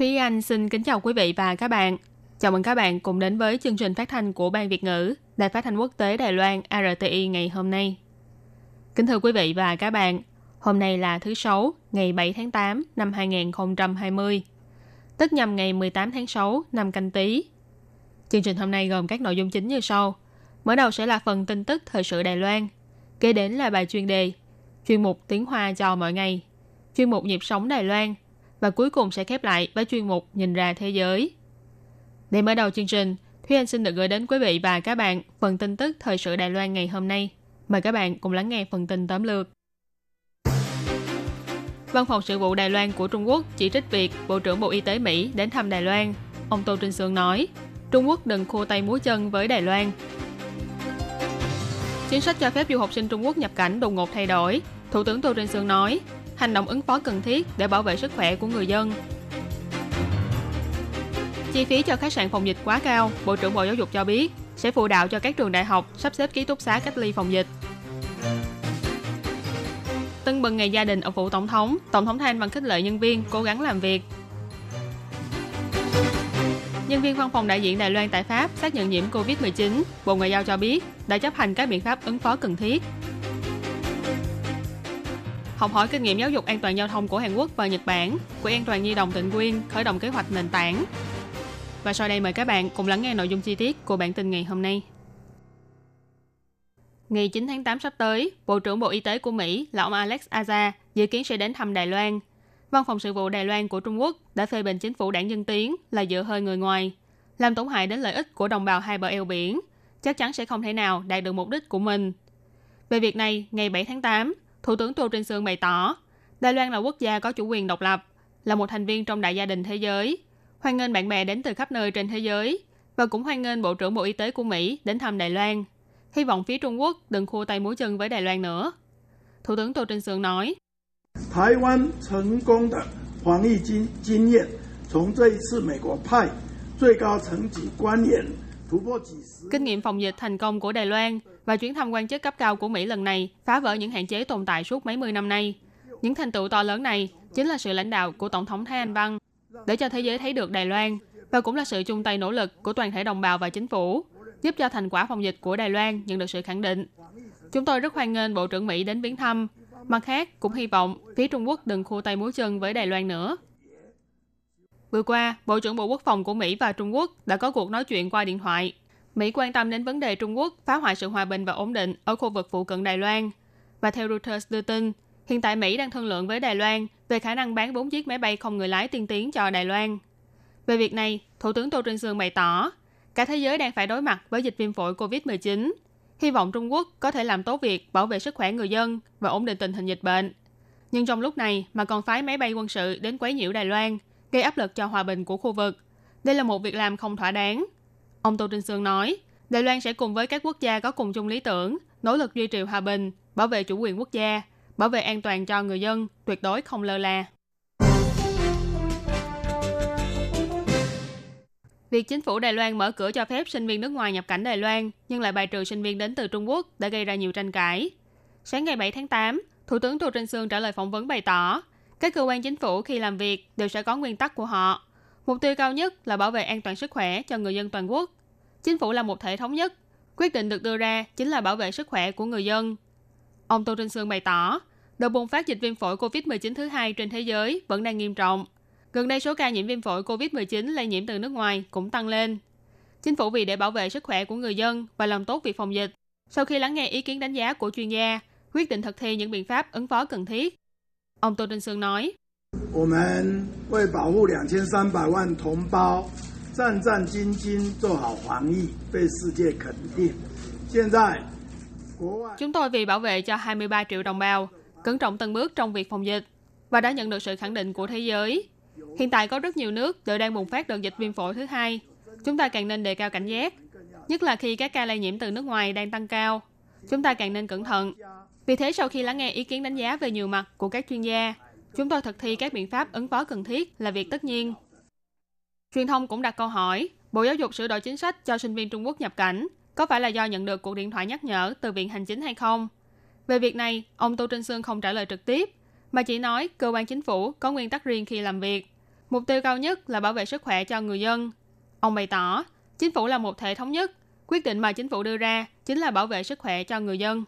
Thúy Anh xin kính chào quý vị và các bạn. Chào mừng các bạn cùng đến với chương trình phát thanh của Ban Việt ngữ, Đài phát thanh quốc tế Đài Loan RTI ngày hôm nay. Kính thưa quý vị và các bạn, hôm nay là thứ Sáu, ngày 7 tháng 8 năm 2020, tức nhằm ngày 18 tháng 6 năm canh tí. Chương trình hôm nay gồm các nội dung chính như sau. Mở đầu sẽ là phần tin tức thời sự Đài Loan, kế đến là bài chuyên đề, chuyên mục tiếng Hoa cho mọi ngày, chuyên mục nhịp sống Đài Loan, và cuối cùng sẽ khép lại với chuyên mục Nhìn ra thế giới. Để mở đầu chương trình, Thúy Anh xin được gửi đến quý vị và các bạn phần tin tức thời sự Đài Loan ngày hôm nay. Mời các bạn cùng lắng nghe phần tin tóm lược. Văn phòng sự vụ Đài Loan của Trung Quốc chỉ trích việc Bộ trưởng Bộ Y tế Mỹ đến thăm Đài Loan. Ông Tô Trinh Sương nói, Trung Quốc đừng khô tay múa chân với Đài Loan. Chính sách cho phép du học sinh Trung Quốc nhập cảnh đột ngột thay đổi. Thủ tướng Tô Trinh Sương nói, hành động ứng phó cần thiết để bảo vệ sức khỏe của người dân. Chi phí cho khách sạn phòng dịch quá cao, Bộ trưởng Bộ Giáo dục cho biết sẽ phụ đạo cho các trường đại học sắp xếp ký túc xá cách ly phòng dịch. Tân bừng ngày gia đình ở phủ tổng thống, tổng thống Thanh bằng khích lệ nhân viên cố gắng làm việc. Nhân viên văn phòng đại diện Đài Loan tại Pháp xác nhận nhiễm COVID-19, Bộ Ngoại giao cho biết đã chấp hành các biện pháp ứng phó cần thiết học hỏi kinh nghiệm giáo dục an toàn giao thông của Hàn Quốc và Nhật Bản, Quỹ an toàn nhi đồng Tịnh Quyên khởi động kế hoạch nền tảng. Và sau đây mời các bạn cùng lắng nghe nội dung chi tiết của bản tin ngày hôm nay. Ngày 9 tháng 8 sắp tới, Bộ trưởng Bộ Y tế của Mỹ là ông Alex Azar dự kiến sẽ đến thăm Đài Loan. Văn phòng sự vụ Đài Loan của Trung Quốc đã phê bình chính phủ đảng Dân Tiến là dựa hơi người ngoài, làm tổn hại đến lợi ích của đồng bào hai bờ eo biển, chắc chắn sẽ không thể nào đạt được mục đích của mình. Về việc này, ngày 7 tháng 8, Thủ tướng Tô Trinh Sương bày tỏ, Đài Loan là quốc gia có chủ quyền độc lập, là một thành viên trong đại gia đình thế giới, hoan nghênh bạn bè đến từ khắp nơi trên thế giới và cũng hoan nghênh Bộ trưởng Bộ Y tế của Mỹ đến thăm Đài Loan. Hy vọng phía Trung Quốc đừng khua tay múa chân với Đài Loan nữa. Thủ tướng Tô Trinh Sương nói, Đài Loan thành công de 防疫经经验，从这一次美国派最高层级官员 Kinh nghiệm phòng dịch thành công của Đài Loan và chuyến thăm quan chức cấp cao của Mỹ lần này phá vỡ những hạn chế tồn tại suốt mấy mươi năm nay. Những thành tựu to lớn này chính là sự lãnh đạo của Tổng thống Thái Anh Văn để cho thế giới thấy được Đài Loan và cũng là sự chung tay nỗ lực của toàn thể đồng bào và chính phủ giúp cho thành quả phòng dịch của Đài Loan nhận được sự khẳng định. Chúng tôi rất hoan nghênh Bộ trưởng Mỹ đến viếng thăm. Mặt khác, cũng hy vọng phía Trung Quốc đừng khua tay múa chân với Đài Loan nữa. Vừa qua, Bộ trưởng Bộ Quốc phòng của Mỹ và Trung Quốc đã có cuộc nói chuyện qua điện thoại. Mỹ quan tâm đến vấn đề Trung Quốc phá hoại sự hòa bình và ổn định ở khu vực phụ cận Đài Loan. Và theo Reuters đưa tin, hiện tại Mỹ đang thương lượng với Đài Loan về khả năng bán 4 chiếc máy bay không người lái tiên tiến cho Đài Loan. Về việc này, Thủ tướng Tô Trinh Sương bày tỏ, cả thế giới đang phải đối mặt với dịch viêm phổi COVID-19. Hy vọng Trung Quốc có thể làm tốt việc bảo vệ sức khỏe người dân và ổn định tình hình dịch bệnh. Nhưng trong lúc này mà còn phái máy bay quân sự đến quấy nhiễu Đài Loan – gây áp lực cho hòa bình của khu vực. Đây là một việc làm không thỏa đáng. Ông Tô Trinh Sương nói, Đài Loan sẽ cùng với các quốc gia có cùng chung lý tưởng, nỗ lực duy trì hòa bình, bảo vệ chủ quyền quốc gia, bảo vệ an toàn cho người dân, tuyệt đối không lơ là. Việc chính phủ Đài Loan mở cửa cho phép sinh viên nước ngoài nhập cảnh Đài Loan nhưng lại bài trừ sinh viên đến từ Trung Quốc đã gây ra nhiều tranh cãi. Sáng ngày 7 tháng 8, Thủ tướng Tô Trinh Sương trả lời phỏng vấn bày tỏ, các cơ quan chính phủ khi làm việc đều sẽ có nguyên tắc của họ. Mục tiêu cao nhất là bảo vệ an toàn sức khỏe cho người dân toàn quốc. Chính phủ là một thể thống nhất. Quyết định được đưa ra chính là bảo vệ sức khỏe của người dân. Ông Tô Trinh Sương bày tỏ, đợt bùng phát dịch viêm phổi COVID-19 thứ hai trên thế giới vẫn đang nghiêm trọng. Gần đây số ca nhiễm viêm phổi COVID-19 lây nhiễm từ nước ngoài cũng tăng lên. Chính phủ vì để bảo vệ sức khỏe của người dân và làm tốt việc phòng dịch, sau khi lắng nghe ý kiến đánh giá của chuyên gia, quyết định thực thi những biện pháp ứng phó cần thiết Ông Tô Trân Sương nói, Chúng tôi vì bảo vệ cho 23 triệu đồng bào, cẩn trọng từng bước trong việc phòng dịch và đã nhận được sự khẳng định của thế giới. Hiện tại có rất nhiều nước đều đang bùng phát đợt dịch viêm phổi thứ hai. Chúng ta càng nên đề cao cảnh giác, nhất là khi các ca lây nhiễm từ nước ngoài đang tăng cao. Chúng ta càng nên cẩn thận. Vì thế sau khi lắng nghe ý kiến đánh giá về nhiều mặt của các chuyên gia, chúng tôi thực thi các biện pháp ứng phó cần thiết là việc tất nhiên. Truyền thông cũng đặt câu hỏi, Bộ Giáo dục sửa đổi chính sách cho sinh viên Trung Quốc nhập cảnh có phải là do nhận được cuộc điện thoại nhắc nhở từ Viện Hành Chính hay không? Về việc này, ông Tô Trinh Sương không trả lời trực tiếp, mà chỉ nói cơ quan chính phủ có nguyên tắc riêng khi làm việc. Mục tiêu cao nhất là bảo vệ sức khỏe cho người dân. Ông bày tỏ, chính phủ là một thể thống nhất, quyết định mà chính phủ đưa ra chính là bảo vệ sức khỏe cho người dân.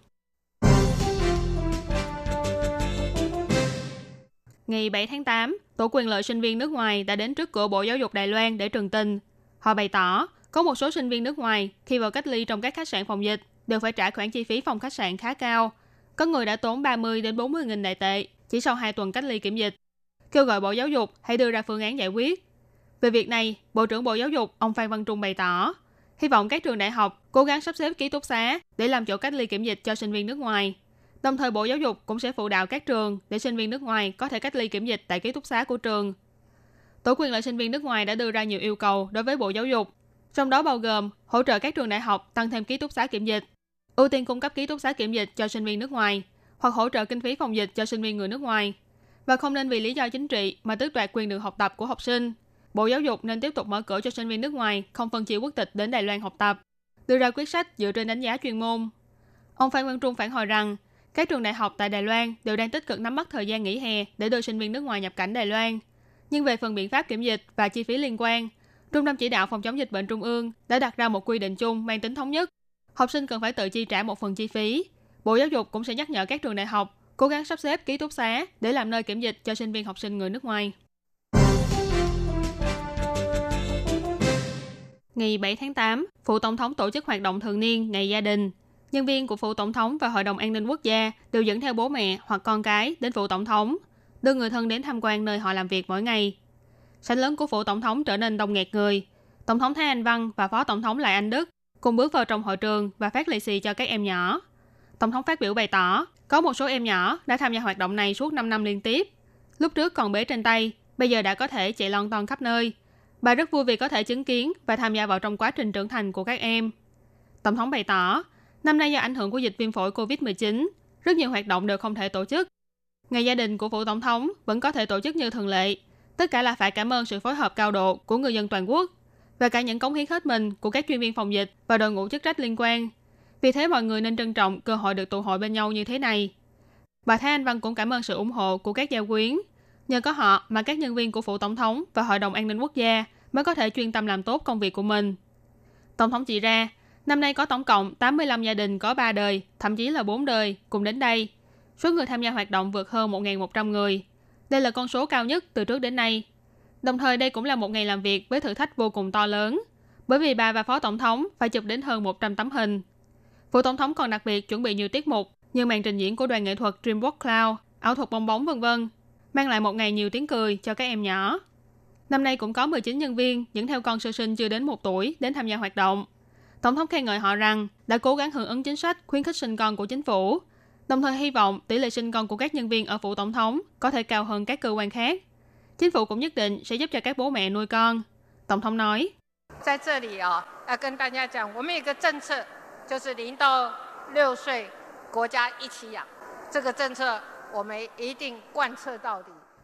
Ngày 7 tháng 8, Tổ quyền lợi sinh viên nước ngoài đã đến trước cửa Bộ Giáo dục Đài Loan để trừng tình. Họ bày tỏ, có một số sinh viên nước ngoài khi vào cách ly trong các khách sạn phòng dịch đều phải trả khoản chi phí phòng khách sạn khá cao. Có người đã tốn 30 đến 40 nghìn đại tệ chỉ sau 2 tuần cách ly kiểm dịch. Kêu gọi Bộ Giáo dục hãy đưa ra phương án giải quyết. Về việc này, Bộ trưởng Bộ Giáo dục ông Phan Văn Trung bày tỏ, hy vọng các trường đại học cố gắng sắp xếp ký túc xá để làm chỗ cách ly kiểm dịch cho sinh viên nước ngoài. Đồng thời Bộ Giáo dục cũng sẽ phụ đạo các trường để sinh viên nước ngoài có thể cách ly kiểm dịch tại ký túc xá của trường. Tổ quyền lợi sinh viên nước ngoài đã đưa ra nhiều yêu cầu đối với Bộ Giáo dục, trong đó bao gồm hỗ trợ các trường đại học tăng thêm ký túc xá kiểm dịch, ưu tiên cung cấp ký túc xá kiểm dịch cho sinh viên nước ngoài, hoặc hỗ trợ kinh phí phòng dịch cho sinh viên người nước ngoài, và không nên vì lý do chính trị mà tước đoạt quyền được học tập của học sinh. Bộ Giáo dục nên tiếp tục mở cửa cho sinh viên nước ngoài không phân chia quốc tịch đến Đài Loan học tập, đưa ra quyết sách dựa trên đánh giá chuyên môn. Ông Phan Văn Trung phản hồi rằng, các trường đại học tại Đài Loan đều đang tích cực nắm bắt thời gian nghỉ hè để đưa sinh viên nước ngoài nhập cảnh Đài Loan. Nhưng về phần biện pháp kiểm dịch và chi phí liên quan, Trung tâm chỉ đạo phòng chống dịch bệnh Trung ương đã đặt ra một quy định chung mang tính thống nhất. Học sinh cần phải tự chi trả một phần chi phí. Bộ Giáo dục cũng sẽ nhắc nhở các trường đại học cố gắng sắp xếp ký túc xá để làm nơi kiểm dịch cho sinh viên học sinh người nước ngoài. Ngày 7 tháng 8, Phụ Tổng thống tổ chức hoạt động thường niên Ngày Gia đình. Nhân viên của phủ Tổng thống và Hội đồng An ninh Quốc gia đều dẫn theo bố mẹ hoặc con cái đến phủ Tổng thống, đưa người thân đến tham quan nơi họ làm việc mỗi ngày. Sảnh lớn của phủ Tổng thống trở nên đông nghẹt người. Tổng thống Thái Anh Văn và Phó Tổng thống Lại Anh Đức cùng bước vào trong hội trường và phát lì xì cho các em nhỏ. Tổng thống phát biểu bày tỏ, có một số em nhỏ đã tham gia hoạt động này suốt 5 năm liên tiếp. Lúc trước còn bế trên tay, bây giờ đã có thể chạy lon ton khắp nơi. Bà rất vui vì có thể chứng kiến và tham gia vào trong quá trình trưởng thành của các em. Tổng thống bày tỏ, năm nay do ảnh hưởng của dịch viêm phổi COVID-19, rất nhiều hoạt động đều không thể tổ chức. Ngày gia đình của phủ tổng thống vẫn có thể tổ chức như thường lệ. Tất cả là phải cảm ơn sự phối hợp cao độ của người dân toàn quốc và cả những cống hiến hết mình của các chuyên viên phòng dịch và đội ngũ chức trách liên quan. Vì thế mọi người nên trân trọng cơ hội được tụ hội bên nhau như thế này. Bà Thái Anh Văn cũng cảm ơn sự ủng hộ của các gia quyến. Nhờ có họ mà các nhân viên của Phủ Tổng thống và Hội đồng An ninh Quốc gia mới có thể chuyên tâm làm tốt công việc của mình. Tổng thống chỉ ra, năm nay có tổng cộng 85 gia đình có 3 đời, thậm chí là 4 đời, cùng đến đây. Số người tham gia hoạt động vượt hơn 1.100 người. Đây là con số cao nhất từ trước đến nay. Đồng thời đây cũng là một ngày làm việc với thử thách vô cùng to lớn, bởi vì bà và Phó Tổng thống phải chụp đến hơn 100 tấm hình. Phủ Tổng thống còn đặc biệt chuẩn bị nhiều tiết mục như màn trình diễn của đoàn nghệ thuật Dreamworks Cloud, ảo thuật bong bóng vân vân, mang lại một ngày nhiều tiếng cười cho các em nhỏ. Năm nay cũng có 19 nhân viên dẫn theo con sơ sinh chưa đến 1 tuổi đến tham gia hoạt động. Tổng thống khen ngợi họ rằng đã cố gắng hưởng ứng chính sách khuyến khích sinh con của chính phủ, đồng thời hy vọng tỷ lệ sinh con của các nhân viên ở phủ tổng thống có thể cao hơn các cơ quan khác. Chính phủ cũng nhất định sẽ giúp cho các bố mẹ nuôi con. Tổng thống nói,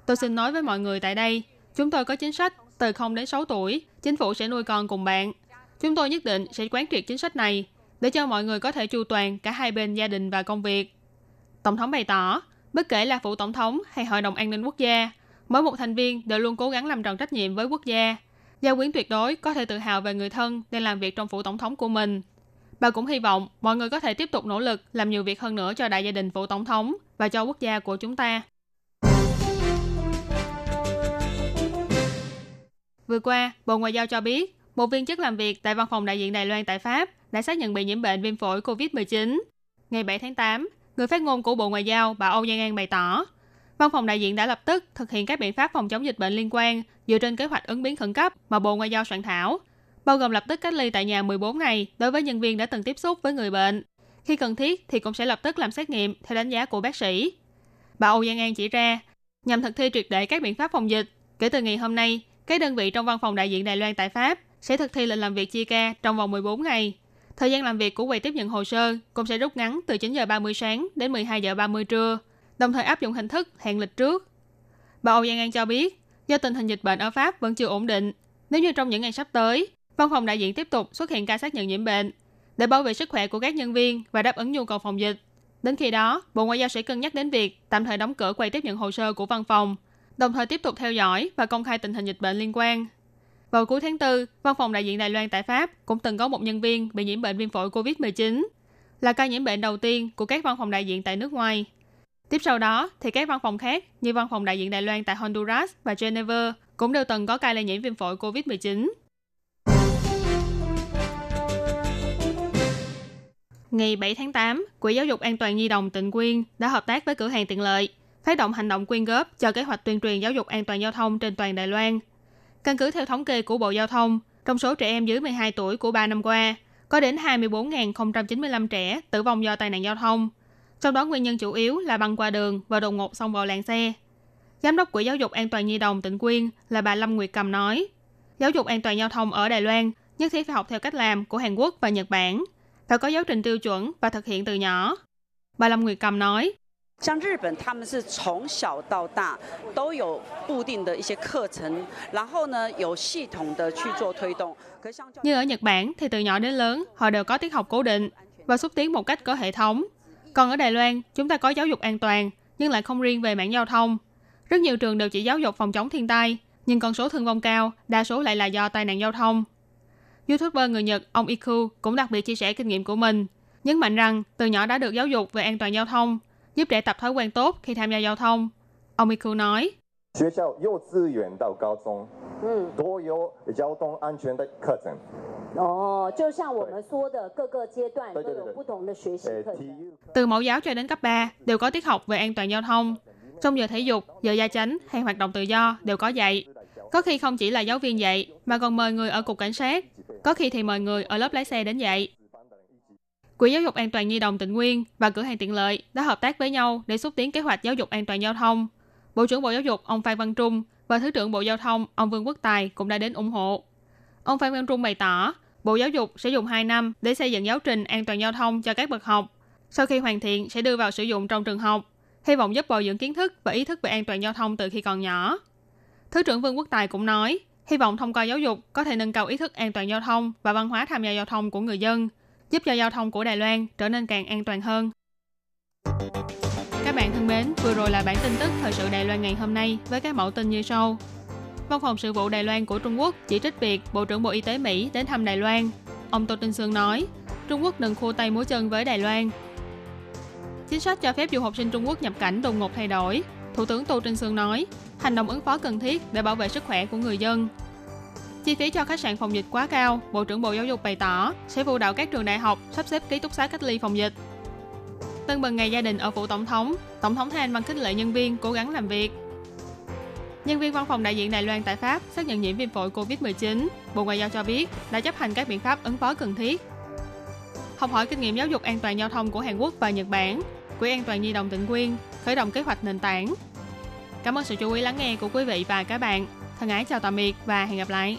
Tôi xin nói với mọi người tại đây, chúng tôi có chính sách từ 0 đến 6 tuổi, chính phủ sẽ nuôi con cùng bạn Chúng tôi nhất định sẽ quán triệt chính sách này để cho mọi người có thể chu toàn cả hai bên gia đình và công việc. Tổng thống bày tỏ, bất kể là phụ tổng thống hay hội đồng an ninh quốc gia, mỗi một thành viên đều luôn cố gắng làm tròn trách nhiệm với quốc gia. Gia quyến tuyệt đối có thể tự hào về người thân đang làm việc trong phủ tổng thống của mình. Bà cũng hy vọng mọi người có thể tiếp tục nỗ lực làm nhiều việc hơn nữa cho đại gia đình phủ tổng thống và cho quốc gia của chúng ta. Vừa qua, Bộ Ngoại giao cho biết, một viên chức làm việc tại văn phòng đại diện Đài Loan tại Pháp đã xác nhận bị nhiễm bệnh viêm phổi COVID-19. Ngày 7 tháng 8, người phát ngôn của Bộ Ngoại giao bà Âu Giang An bày tỏ, văn phòng đại diện đã lập tức thực hiện các biện pháp phòng chống dịch bệnh liên quan dựa trên kế hoạch ứng biến khẩn cấp mà Bộ Ngoại giao soạn thảo, bao gồm lập tức cách ly tại nhà 14 ngày đối với nhân viên đã từng tiếp xúc với người bệnh. Khi cần thiết thì cũng sẽ lập tức làm xét nghiệm theo đánh giá của bác sĩ. Bà Âu Giang An chỉ ra, nhằm thực thi triệt để các biện pháp phòng dịch, kể từ ngày hôm nay, các đơn vị trong văn phòng đại diện Đài Loan tại Pháp sẽ thực thi lệnh làm việc chia ca trong vòng 14 ngày. Thời gian làm việc của quầy tiếp nhận hồ sơ cũng sẽ rút ngắn từ 9 giờ 30 sáng đến 12 giờ 30 trưa, đồng thời áp dụng hình thức hẹn lịch trước. Bà Âu Giang An cho biết, do tình hình dịch bệnh ở Pháp vẫn chưa ổn định, nếu như trong những ngày sắp tới, văn phòng đại diện tiếp tục xuất hiện ca xác nhận nhiễm bệnh, để bảo vệ sức khỏe của các nhân viên và đáp ứng nhu cầu phòng dịch. Đến khi đó, Bộ Ngoại giao sẽ cân nhắc đến việc tạm thời đóng cửa quầy tiếp nhận hồ sơ của văn phòng, đồng thời tiếp tục theo dõi và công khai tình hình dịch bệnh liên quan. Vào cuối tháng 4, văn phòng đại diện Đài Loan tại Pháp cũng từng có một nhân viên bị nhiễm bệnh viêm phổi COVID-19, là ca nhiễm bệnh đầu tiên của các văn phòng đại diện tại nước ngoài. Tiếp sau đó, thì các văn phòng khác như văn phòng đại diện Đài Loan tại Honduras và Geneva cũng đều từng có ca lây nhiễm viêm phổi COVID-19. Ngày 7 tháng 8, Quỹ Giáo dục An toàn Nhi đồng Tịnh Quyên đã hợp tác với cửa hàng tiện lợi, phát động hành động quyên góp cho kế hoạch tuyên truyền giáo dục an toàn giao thông trên toàn Đài Loan. Căn cứ theo thống kê của Bộ Giao thông, trong số trẻ em dưới 12 tuổi của 3 năm qua, có đến 24.095 trẻ tử vong do tai nạn giao thông. Trong đó nguyên nhân chủ yếu là băng qua đường và đột ngột xông vào làn xe. Giám đốc Quỹ Giáo dục An toàn Nhi đồng tỉnh Quyên là bà Lâm Nguyệt Cầm nói, giáo dục an toàn giao thông ở Đài Loan nhất thiết phải học theo cách làm của Hàn Quốc và Nhật Bản, phải có giáo trình tiêu chuẩn và thực hiện từ nhỏ. Bà Lâm Nguyệt Cầm nói, 像日本，他们是从小到大都有固定的一些课程，然后呢有系统的去做推动。 Như ở Nhật Bản thì từ nhỏ đến lớn họ đều có tiết học cố định và xúc tiến một cách có hệ thống. Còn ở Đài Loan, chúng ta có giáo dục an toàn nhưng lại không riêng về mảng giao thông. Rất nhiều trường đều chỉ giáo dục phòng chống thiên tai, nhưng con số thương vong cao đa số lại là do tai nạn giao thông. YouTuber người Nhật ông Iku cũng đặc biệt chia sẻ kinh nghiệm của mình, nhấn mạnh rằng từ nhỏ đã được giáo dục về an toàn giao thông, giúp trẻ tập thói quen tốt khi tham gia giao thông. Ông Miku nói. Từ mẫu giáo cho đến cấp 3 đều có tiết học về an toàn giao thông. Trong giờ thể dục, giờ gia chánh hay hoạt động tự do đều có dạy. Có khi không chỉ là giáo viên dạy mà còn mời người ở cục cảnh sát, có khi thì mời người ở lớp lái xe đến dạy. Quỹ Giáo dục An toàn Nhi đồng tỉnh Nguyên và cửa hàng tiện lợi đã hợp tác với nhau để xúc tiến kế hoạch giáo dục an toàn giao thông. Bộ trưởng Bộ Giáo dục ông Phan Văn Trung và Thứ trưởng Bộ Giao thông ông Vương Quốc Tài cũng đã đến ủng hộ. Ông Phan Văn Trung bày tỏ, Bộ Giáo dục sẽ dùng 2 năm để xây dựng giáo trình an toàn giao thông cho các bậc học. Sau khi hoàn thiện sẽ đưa vào sử dụng trong trường học, hy vọng giúp bồi dưỡng kiến thức và ý thức về an toàn giao thông từ khi còn nhỏ. Thứ trưởng Vương Quốc Tài cũng nói, hy vọng thông qua giáo dục có thể nâng cao ý thức an toàn giao thông và văn hóa tham gia giao thông của người dân, giúp cho giao thông của Đài Loan trở nên càng an toàn hơn. Các bạn thân mến, vừa rồi là bản tin tức thời sự Đài Loan ngày hôm nay với các mẫu tin như sau. Văn phòng sự vụ Đài Loan của Trung Quốc chỉ trích việc Bộ trưởng Bộ Y tế Mỹ đến thăm Đài Loan. Ông Tô Trinh Sương nói, Trung Quốc đừng khua tay múa chân với Đài Loan. Chính sách cho phép du học sinh Trung Quốc nhập cảnh đột ngột thay đổi. Thủ tướng Tô Trinh Sương nói, hành động ứng phó cần thiết để bảo vệ sức khỏe của người dân. Chi phí cho khách sạn phòng dịch quá cao, Bộ trưởng Bộ Giáo dục bày tỏ sẽ phụ đạo các trường đại học sắp xếp ký túc xá cách ly phòng dịch. Tân bừng ngày gia đình ở phủ tổng thống, tổng thống Thanh Văn khích lệ nhân viên cố gắng làm việc. Nhân viên văn phòng đại diện Đài Loan tại Pháp xác nhận nhiễm viêm phổi COVID-19. Bộ Ngoại giao cho biết đã chấp hành các biện pháp ứng phó cần thiết. Học hỏi kinh nghiệm giáo dục an toàn giao thông của Hàn Quốc và Nhật Bản, Quỹ an toàn nhi đồng tỉnh Quyên khởi động kế hoạch nền tảng. Cảm ơn sự chú ý lắng nghe của quý vị và các bạn. Thân ái chào tạm biệt và hẹn gặp lại.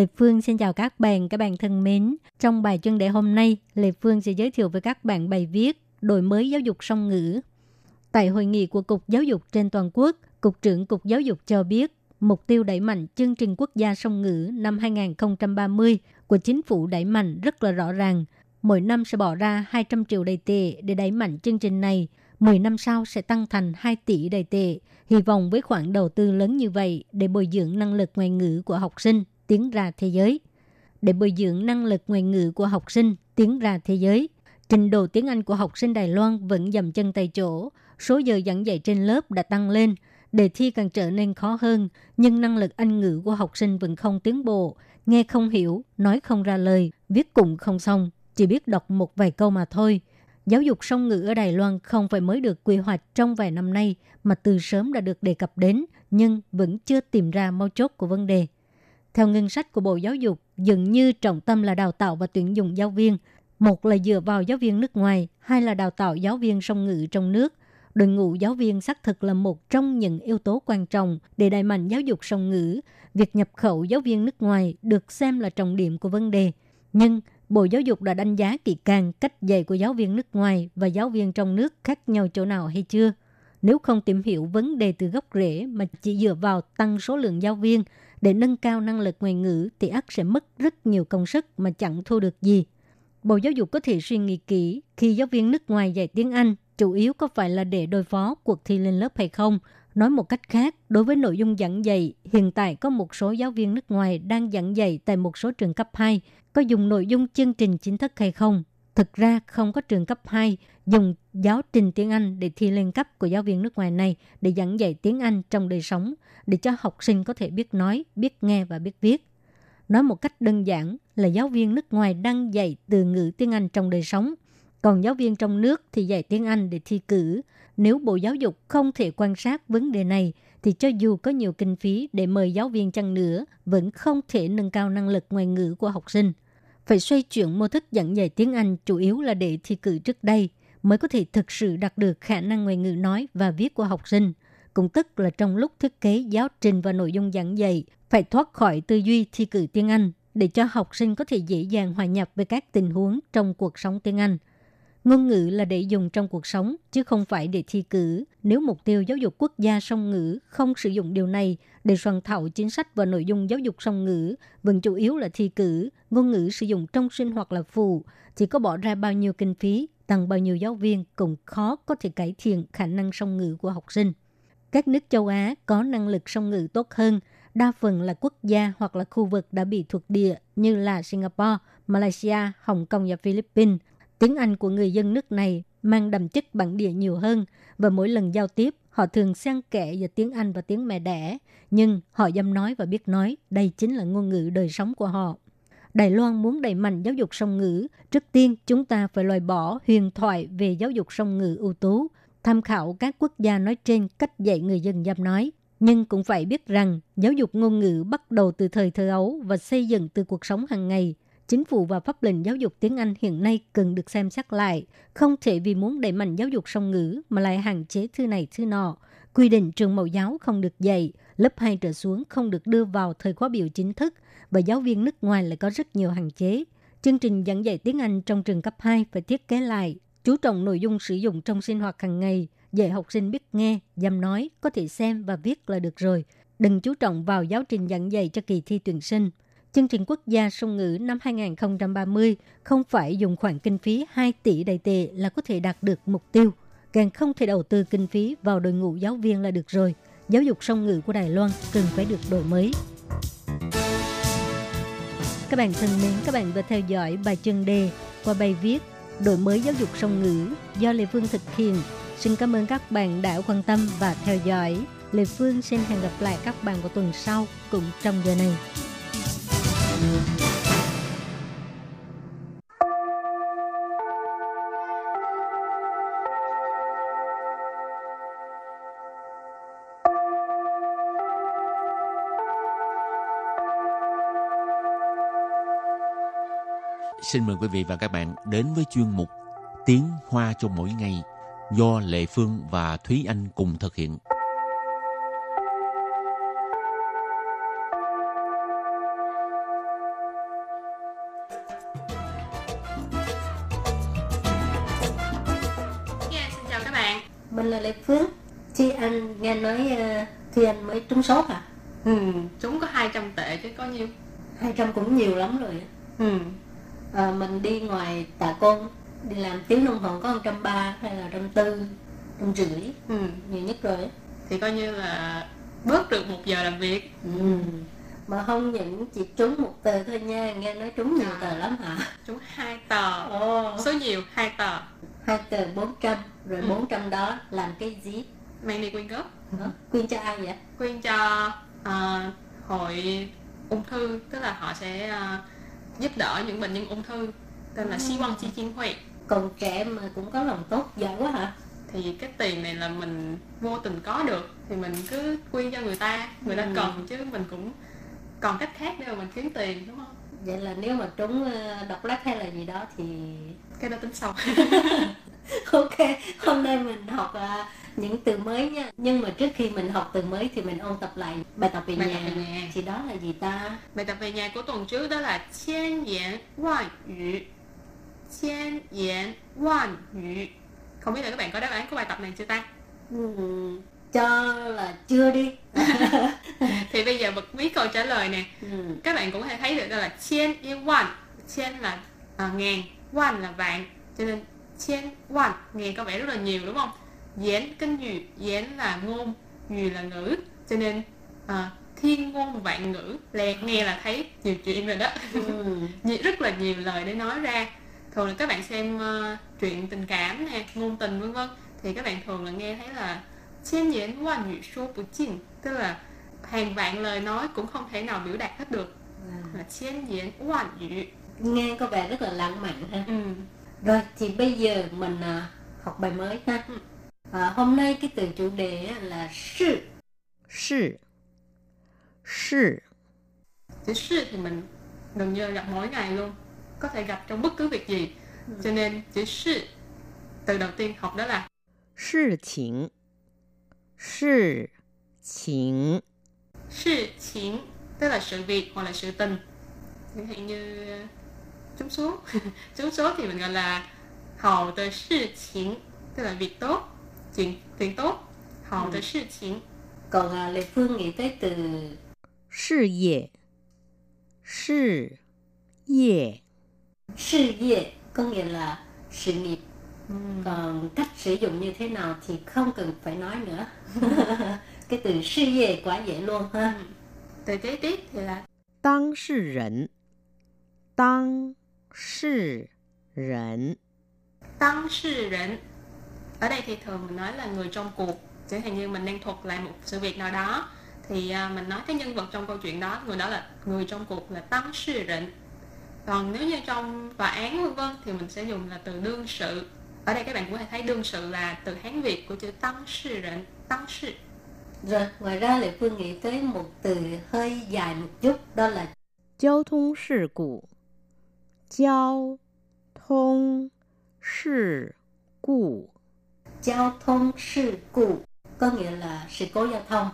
Lê Phương xin chào các bạn, các bạn thân mến. Trong bài chuyên đề hôm nay, Lê Phương sẽ giới thiệu với các bạn bài viết đổi mới giáo dục song ngữ. Tại hội nghị của Cục Giáo dục trên toàn quốc, Cục trưởng Cục Giáo dục cho biết, mục tiêu đẩy mạnh chương trình quốc gia song ngữ năm 2030 của chính phủ đẩy mạnh rất là rõ ràng. Mỗi năm sẽ bỏ ra 200 triệu đầy tệ để đẩy mạnh chương trình này. 10 năm sau sẽ tăng thành 2 tỷ đầy tệ. Hy vọng với khoản đầu tư lớn như vậy để bồi dưỡng năng lực ngoại ngữ của học sinh tiến ra thế giới. Để bồi dưỡng năng lực ngoại ngữ của học sinh tiến ra thế giới, trình độ tiếng Anh của học sinh Đài Loan vẫn dầm chân tại chỗ, số giờ giảng dạy trên lớp đã tăng lên, đề thi càng trở nên khó hơn, nhưng năng lực Anh ngữ của học sinh vẫn không tiến bộ, nghe không hiểu, nói không ra lời, viết cũng không xong, chỉ biết đọc một vài câu mà thôi. Giáo dục song ngữ ở Đài Loan không phải mới được quy hoạch trong vài năm nay mà từ sớm đã được đề cập đến, nhưng vẫn chưa tìm ra mấu chốt của vấn đề. Theo ngân sách của Bộ Giáo dục, dường như trọng tâm là đào tạo và tuyển dụng giáo viên. Một là dựa vào giáo viên nước ngoài, hai là đào tạo giáo viên song ngữ trong nước. Đội ngũ giáo viên xác thực là một trong những yếu tố quan trọng để đẩy mạnh giáo dục song ngữ. Việc nhập khẩu giáo viên nước ngoài được xem là trọng điểm của vấn đề. Nhưng Bộ Giáo dục đã đánh giá kỹ càng cách dạy của giáo viên nước ngoài và giáo viên trong nước khác nhau chỗ nào hay chưa? Nếu không tìm hiểu vấn đề từ gốc rễ mà chỉ dựa vào tăng số lượng giáo viên để nâng cao năng lực ngoại ngữ thì ắt sẽ mất rất nhiều công sức mà chẳng thu được gì. Bộ Giáo dục có thể suy nghĩ kỹ khi giáo viên nước ngoài dạy tiếng Anh chủ yếu có phải là để đối phó cuộc thi lên lớp hay không. Nói một cách khác, đối với nội dung giảng dạy, hiện tại có một số giáo viên nước ngoài đang giảng dạy tại một số trường cấp 2, có dùng nội dung chương trình chính thức hay không. Thực ra không có trường cấp 2 dùng giáo trình tiếng Anh để thi lên cấp của giáo viên nước ngoài này để giảng dạy tiếng Anh trong đời sống, để cho học sinh có thể biết nói, biết nghe và biết viết. Nói một cách đơn giản là giáo viên nước ngoài đang dạy từ ngữ tiếng Anh trong đời sống, còn giáo viên trong nước thì dạy tiếng Anh để thi cử. Nếu Bộ Giáo dục không thể quan sát vấn đề này, thì cho dù có nhiều kinh phí để mời giáo viên chăng nữa, vẫn không thể nâng cao năng lực ngoại ngữ của học sinh. Phải xoay chuyển mô thức giảng dạy tiếng Anh chủ yếu là để thi cử trước đây – mới có thể thực sự đạt được khả năng ngoại ngữ nói và viết của học sinh. Cũng tức là trong lúc thiết kế giáo trình và nội dung giảng dạy, phải thoát khỏi tư duy thi cử tiếng Anh để cho học sinh có thể dễ dàng hòa nhập với các tình huống trong cuộc sống tiếng Anh. Ngôn ngữ là để dùng trong cuộc sống, chứ không phải để thi cử. Nếu mục tiêu giáo dục quốc gia song ngữ không sử dụng điều này để soạn thảo chính sách và nội dung giáo dục song ngữ, vẫn chủ yếu là thi cử, ngôn ngữ sử dụng trong sinh hoạt là phụ, chỉ có bỏ ra bao nhiêu kinh phí tăng bao nhiêu giáo viên cũng khó có thể cải thiện khả năng song ngữ của học sinh. Các nước châu Á có năng lực song ngữ tốt hơn, đa phần là quốc gia hoặc là khu vực đã bị thuộc địa như là Singapore, Malaysia, Hồng Kông và Philippines. Tiếng Anh của người dân nước này mang đậm chất bản địa nhiều hơn và mỗi lần giao tiếp họ thường xen kẽ giữa tiếng Anh và tiếng mẹ đẻ, nhưng họ dám nói và biết nói, đây chính là ngôn ngữ đời sống của họ. Đài Loan muốn đẩy mạnh giáo dục song ngữ, trước tiên chúng ta phải loại bỏ huyền thoại về giáo dục song ngữ ưu tú, tham khảo các quốc gia nói trên cách dạy người dân dám nói. Nhưng cũng phải biết rằng giáo dục ngôn ngữ bắt đầu từ thời thơ ấu và xây dựng từ cuộc sống hàng ngày. Chính phủ và pháp lệnh giáo dục tiếng Anh hiện nay cần được xem xét lại. Không thể vì muốn đẩy mạnh giáo dục song ngữ mà lại hạn chế thư này thư nọ. Quy định trường mẫu giáo không được dạy, lớp 2 trở xuống không được đưa vào thời khóa biểu chính thức – và giáo viên nước ngoài lại có rất nhiều hạn chế. Chương trình giảng dạy tiếng Anh trong trường cấp 2 phải thiết kế lại, chú trọng nội dung sử dụng trong sinh hoạt hàng ngày, dạy học sinh biết nghe, dám nói, có thể xem và viết là được rồi. Đừng chú trọng vào giáo trình giảng dạy cho kỳ thi tuyển sinh. Chương trình quốc gia song ngữ năm 2030 không phải dùng khoản kinh phí 2 tỷ đầy tệ là có thể đạt được mục tiêu. Càng không thể đầu tư kinh phí vào đội ngũ giáo viên là được rồi. Giáo dục song ngữ của Đài Loan cần phải được đổi mới. Các bạn thân mến, các bạn vừa theo dõi bài chân đề qua bài viết Đổi mới giáo dục song ngữ do Lê Phương thực hiện. Xin cảm ơn các bạn đã quan tâm và theo dõi. Lê Phương xin hẹn gặp lại các bạn vào tuần sau cũng trong giờ này. Xin mời quý vị và các bạn đến với chuyên mục Tiếng Hoa cho mỗi ngày do Lệ Phương và Thúy Anh cùng thực hiện. Anh nghe nói uh, Anh mới trúng số hả? Ừ, chúng có 200 tệ chứ có nhiêu. 200 cũng nhiều lắm rồi. Ừ. À, mình đi ngoài Tà Côn đi làm tiếng đồng hồ có 130 hay là 140, 150 Ừ. nhiều nhất rồi. Thì coi như là bớt được một giờ làm việc. Ừ. Mà không những chỉ trúng một tờ thôi nha, nghe nói trúng nhiều À. tờ lắm hả? Chúng hai tờ. Ồ. Số nhiều hai tờ. Hai tờ 400, rồi Ừ. 400 đó làm cái gì? Mang đi quyên góp. Hả? Quyên cho ai vậy? Quyên cho ờ, hội ung thư, tức là họ sẽ ờ, giúp đỡ những bệnh nhân ung thư tên là Xi Quang Chi Chiên Huệ. Còn trẻ mà cũng có lòng tốt giỏi quá hả? thì cái tiền này là mình vô tình có được thì mình cứ quyên cho người ta người ta Ừ. cần chứ mình cũng còn cách khác để mà mình kiếm tiền đúng không Vậy là nếu mà trúng ờ, độc lắc hay là gì đó thì cái đó tính sau ok hôm nay mình học à, những từ mới nha nhưng mà trước khi mình học từ mới thì mình ôn tập lại bài tập về Bài nhà. tập về nhà. thì đó là gì ta bài tập về nhà của tuần trước đó là千言万语千言万语không biết là các bạn có đáp án của bài tập này chưa ta Ừm, cho là chưa đi thì bây giờ bật mí câu trả lời nè Ừm, các bạn cũng có thể thấy được đó là千一万千là à, ngàn万là vạn cho nên千万nghe có vẻ rất là nhiều đúng không Diễn Kinh Nhụy Diễn là ngôn Nhụy là ngữ. Cho nên à, thiên ngôn vạn ngữ Lẹ nghe là thấy nhiều chuyện rồi đó. Ừ. Rất là nhiều lời để nói ra. Thường là các bạn xem ờ, uh, chuyện tình cảm nè Ngôn tình vân vân Thì các bạn thường là nghe thấy là Chén diễn qua nhụy số của chinh Tức là hàng vạn lời nói cũng không thể nào biểu đạt hết được. À. Là chén diễn hoàn dữ nghe có vẻ rất là lãng mạn ha. Ừ. rồi thì bây giờ mình ờ, học bài mới ha. Ừ. à, hôm nay cái từ chủ đề á là sự 是是 chữ sư thì mình gần như gặp mỗi ngày luôn có thể gặp trong bất cứ việc gì cho nên chữ sư từ đầu tiên học đó là 事情事情 sự情tức là sự việc hoặc là sự tình chẳng hạn như trúng số trúng số thì mình gọi là hào tờ sự情tức là việc tốt chuyện chuyện tốt, hào ừ. sự chính. Còn à, Lê Phương nghĩ tới từ sự nghiệp, sự nghiệp, sự nghiệp có nghĩa là sự nghiệp. Ừ. Còn cách sử dụng như thế nào thì không cần phải nói nữa. cái từ sự nghiệp quá dễ luôn ha. Từ kế tiếp thì là tăng sự rỉnh, tăng sự rỉnh, tăng sự rỉnh ở đây thì thường mình nói là người trong cuộc chẳng hạn như mình đang thuật lại một sự việc nào đó thì à, mình nói cái nhân vật trong câu chuyện đó người đó là người trong cuộc là tăng sư định. còn nếu như trong tòa án vân vân thì mình sẽ dùng là từ đương sự ở đây các bạn cũng có thể thấy đương sự là từ hán việt của chữ tăng sư định. tăng sư rồi ngoài ra lại phương nghĩ tới một từ hơi dài một chút đó là giao thông sự cụ giao thông sự cụ giao thông sự故có nghĩa là sự cố giao thông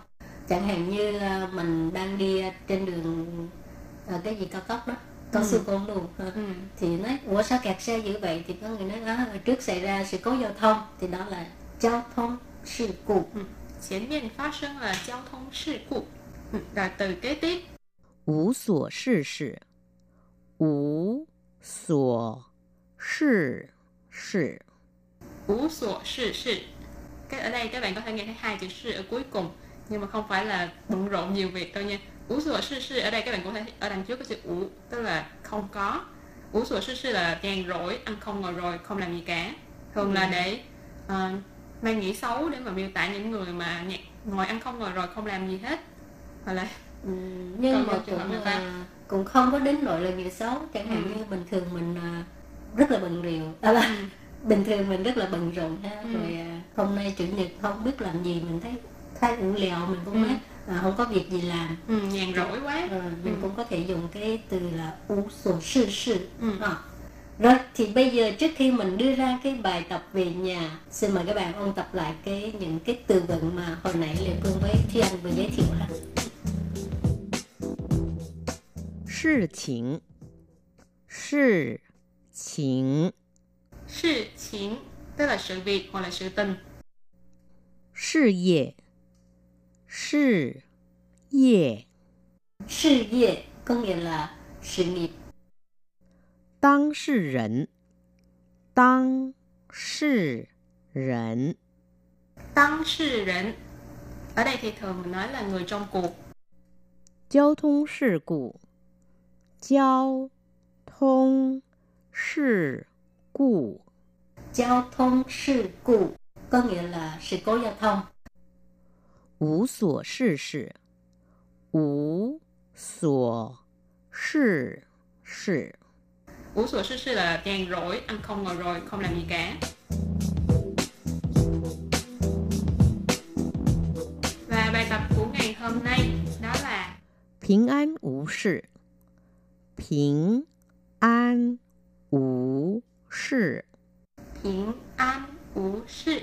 chẳng hạn như à, mình đang đi à, trên đường à, cái gì cao tốc đó có Ừ. sự cố luôn ha. ừ. thì nói ủa sao kẹt xe dữ vậy thì có người nói à, hồi trước xảy ra sự cố giao thông thì đó là giao thông sự故前面发生了交通事故ừ. rồi từ kế tiếp 无所事事无所事事 Ú sủa sự sự cái ở đây các bạn có thể nghe thấy hai chữ sự ở cuối cùng nhưng mà không phải là bận rộn nhiều việc đâu nha. Ú sủa sự sự ở đây các bạn có thể ở đằng trước có chữ ú tức là không có. Ú sủa sự sự là nhàn rỗi ăn không ngồi rồi không làm gì cả. Thường là để ờ, mang nghĩa xấu để mà miêu tả những người mà nhạc, ngồi ăn không ngồi rồi không làm gì hết. Hoặc là Ừ, nhưng Còn mà cũng người ta- là cũng không có đến nỗi là nghĩa xấu. Chẳng hạn Ừ. như bình thường mình à, rất là bận rộn à, là, bình thường mình rất là bận rộn ha Ừ. rồi à, hôm nay chủ nhật không biết làm gì mình thấy thay ủ lèo mình cũng Ừ. nói à, không có việc gì làm ừ, nhàn rỗi quá Ờ, mình Ừ. cũng có thể dùng cái từ là ủ sổ sự sự Ừ. à, Rồi thì bây giờ trước khi mình đưa ra cái bài tập về nhà, xin mời các bạn ôn tập lại cái những cái từ vựng mà hồi nãy Lê Phương với Thi Anh vừa giới thiệu đó. 事情，事情， sự 情 tức là sự việc hoặc là sự tình. 事业，事业， Sự nghiệp có nghĩa là sự nghiệp. 当事人，当事人， Tăng sự rỉnh. Ở đây thì thường mình nói là người trong cuộc. 交通事故，交通事 故， Giao thông sự故có nghĩa là sự cố giao thông. 无所事事，无所事事， Ủ sủa sư sư là nhàn rỗi, ăn không ngồi rồi, không làm gì cả. Và bài tập của ngày hôm nay đó là 平安无事，平安无 事。Bình an vô sự.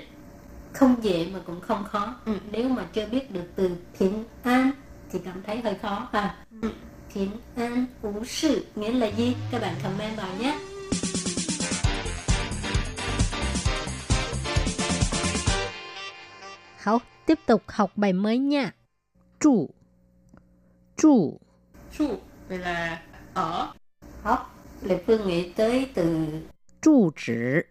Không dễ mà cũng không khó. Ừ. Nếu mà chưa biết được từ bình an thì cảm thấy hơi khó ha. Ừ. Bình an vô sự nghĩa là gì? Các bạn comment vào nhé. Hảo, tiếp tục học bài mới nha. Trụ Trụ Trụ là ở Học Lệ Phương nghĩ tới từ 住址，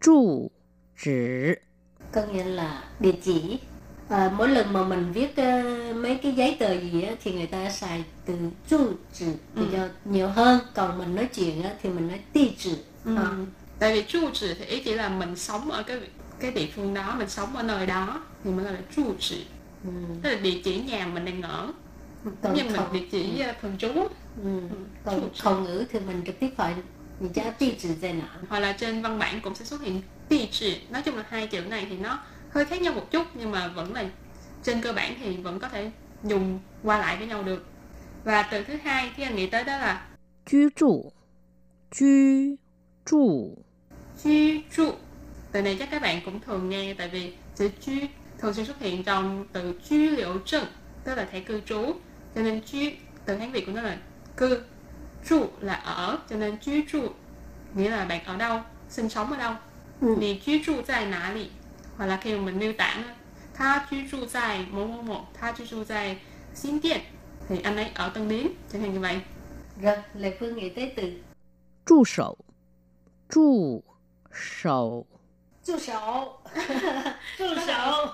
住址 có nghĩa là địa chỉ à, mỗi lần mà mình viết ờ, mấy cái giấy tờ gì á, thì người ta xài từ trụ trừ để Ừ. cho nhiều hơn còn mình nói chuyện á, thì mình nói ti trừ Ừ. Ờ. Tại vì trụ trì thì ý chỉ là mình sống ở cái cái địa phương đó, mình sống ở nơi đó thì mới gọi là trụ trì. ừ. Tức là địa chỉ nhà mình đang ở. Giống còn như mình không địa chỉ uh, thường trú ừ. còn khẩu ngữ thì mình trực tiếp hỏi mình cha ti trừ在哪 hoặc là trên văn bản cũng sẽ xuất hiện địa chỉ. Nói chung là hai chữ này thì nó hơi khác nhau một chút nhưng mà vẫn là trên cơ bản thì vẫn có thể dùng qua lại với nhau được. Và từ thứ hai thì anh nghĩ tới đó là 居住居住 居住. Từ này chắc các bạn cũng thường nghe tại vì chữ居thường xuyên xuất hiện trong từ居liệu trần tức là thẻ cư trú cho nên居từ Hán Việt của nó là cư trụ là ở cho nên chú trụ nghĩa là bạn ở đâu sinh sống ở đâu ừ. nì chú trụ tại nã lì hoặc là khi mà mình miêu tả nữa tha chú trụ tại mô mô mô tha chú trụ tại xin điện thì anh ấy ở Tân Điếm chẳng hạn như vậy。Rồi Lệ Phương nghĩ tới từ。trụ sở trụ sở trụ sở trụ sở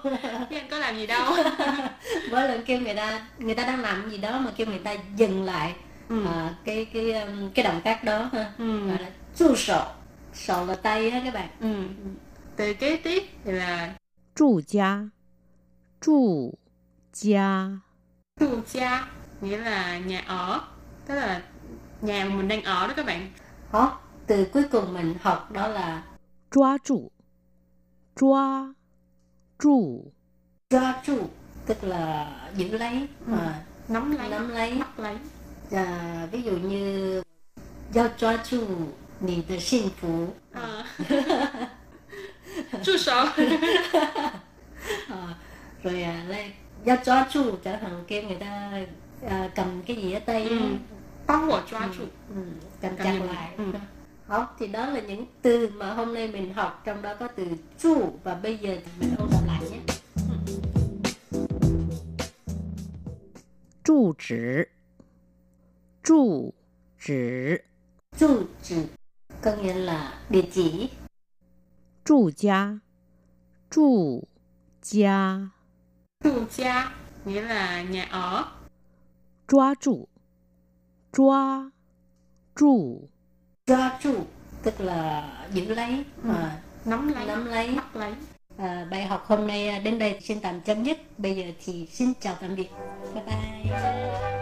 em có làm gì đâu。Mỗi lần kêu người ta người ta đang làm gì đó mà kêu người ta dừng lại ừ. à, cái cái um, cái động tác đó ha. Ừ. gọi là sổ sổ là tay á các bạn. Ừ. ừ. từ kế tiếp thì là trụ gia. Trụ gia. Trụ gia nghĩa là nhà ở tức là nhà mà mình đang ở đó các bạn. Hả từ cuối cùng mình học đó là chóa trụ chóa trụ chóa trụ tức là giữ lấy ừ. mà nắm lấy nắm lấy. bắt lấy. à, ví dụ như giao抓住你的幸福 à. trụ sở à, rồi à, đây giao抓住chẳng hạn kêu người ta à, cầm cái gì ở tay á. ừ.帮我抓住 ừ, cầm Cầm chặt giùm. lại Ừ. học thì đó là những từ mà hôm nay mình học trong đó có từ trụ và bây giờ thì mình ôn tập lại nhé 住址住址 trụ trừ có nghĩa là địa chỉ 住家住家 trụ gia nghĩa là nhà ở 抓住抓住 抓trụ tức là giữ lấy Ừ. à, nắm lấy nắm lấy bắt lấy à, bài học hôm nay à, đến đây xin tạm chấm dứt bây giờ thì xin chào tạm biệt bye bye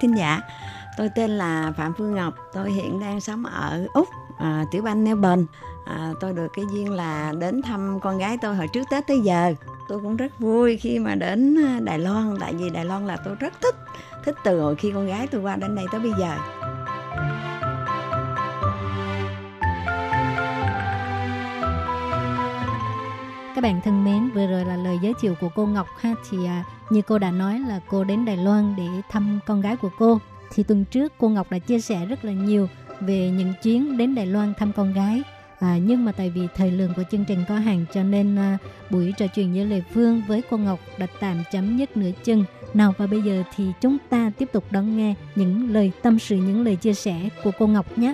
Thính giả. Tôi tên là Phạm Phương Ngọc. Tôi hiện đang sống ở Úc, à, tiểu bang Melbourne. À, tôi được cái duyên là đến thăm con gái tôi hồi trước Tết tới giờ. Tôi cũng rất vui khi mà đến à, Đài Loan, tại vì Đài Loan là tôi rất thích. Thích từ hồi khi con gái tôi qua đến đây tới bây giờ. Các bạn thân mến, vừa rồi là lời giới thiệu của cô Ngọc ha thì à, như cô đã nói là cô đến Đài Loan để thăm con gái của cô. Thì tuần trước cô Ngọc đã chia sẻ rất là nhiều về những chuyến đến Đài Loan thăm con gái. À, nhưng mà tại vì thời lượng của chương trình có hạn cho nên à, buổi trò chuyện với Lê Phương với cô Ngọc đã tạm chấm dứt nửa chừng. Nào và bây giờ thì chúng ta tiếp tục đón nghe những lời tâm sự, những lời chia sẻ của cô Ngọc nhé.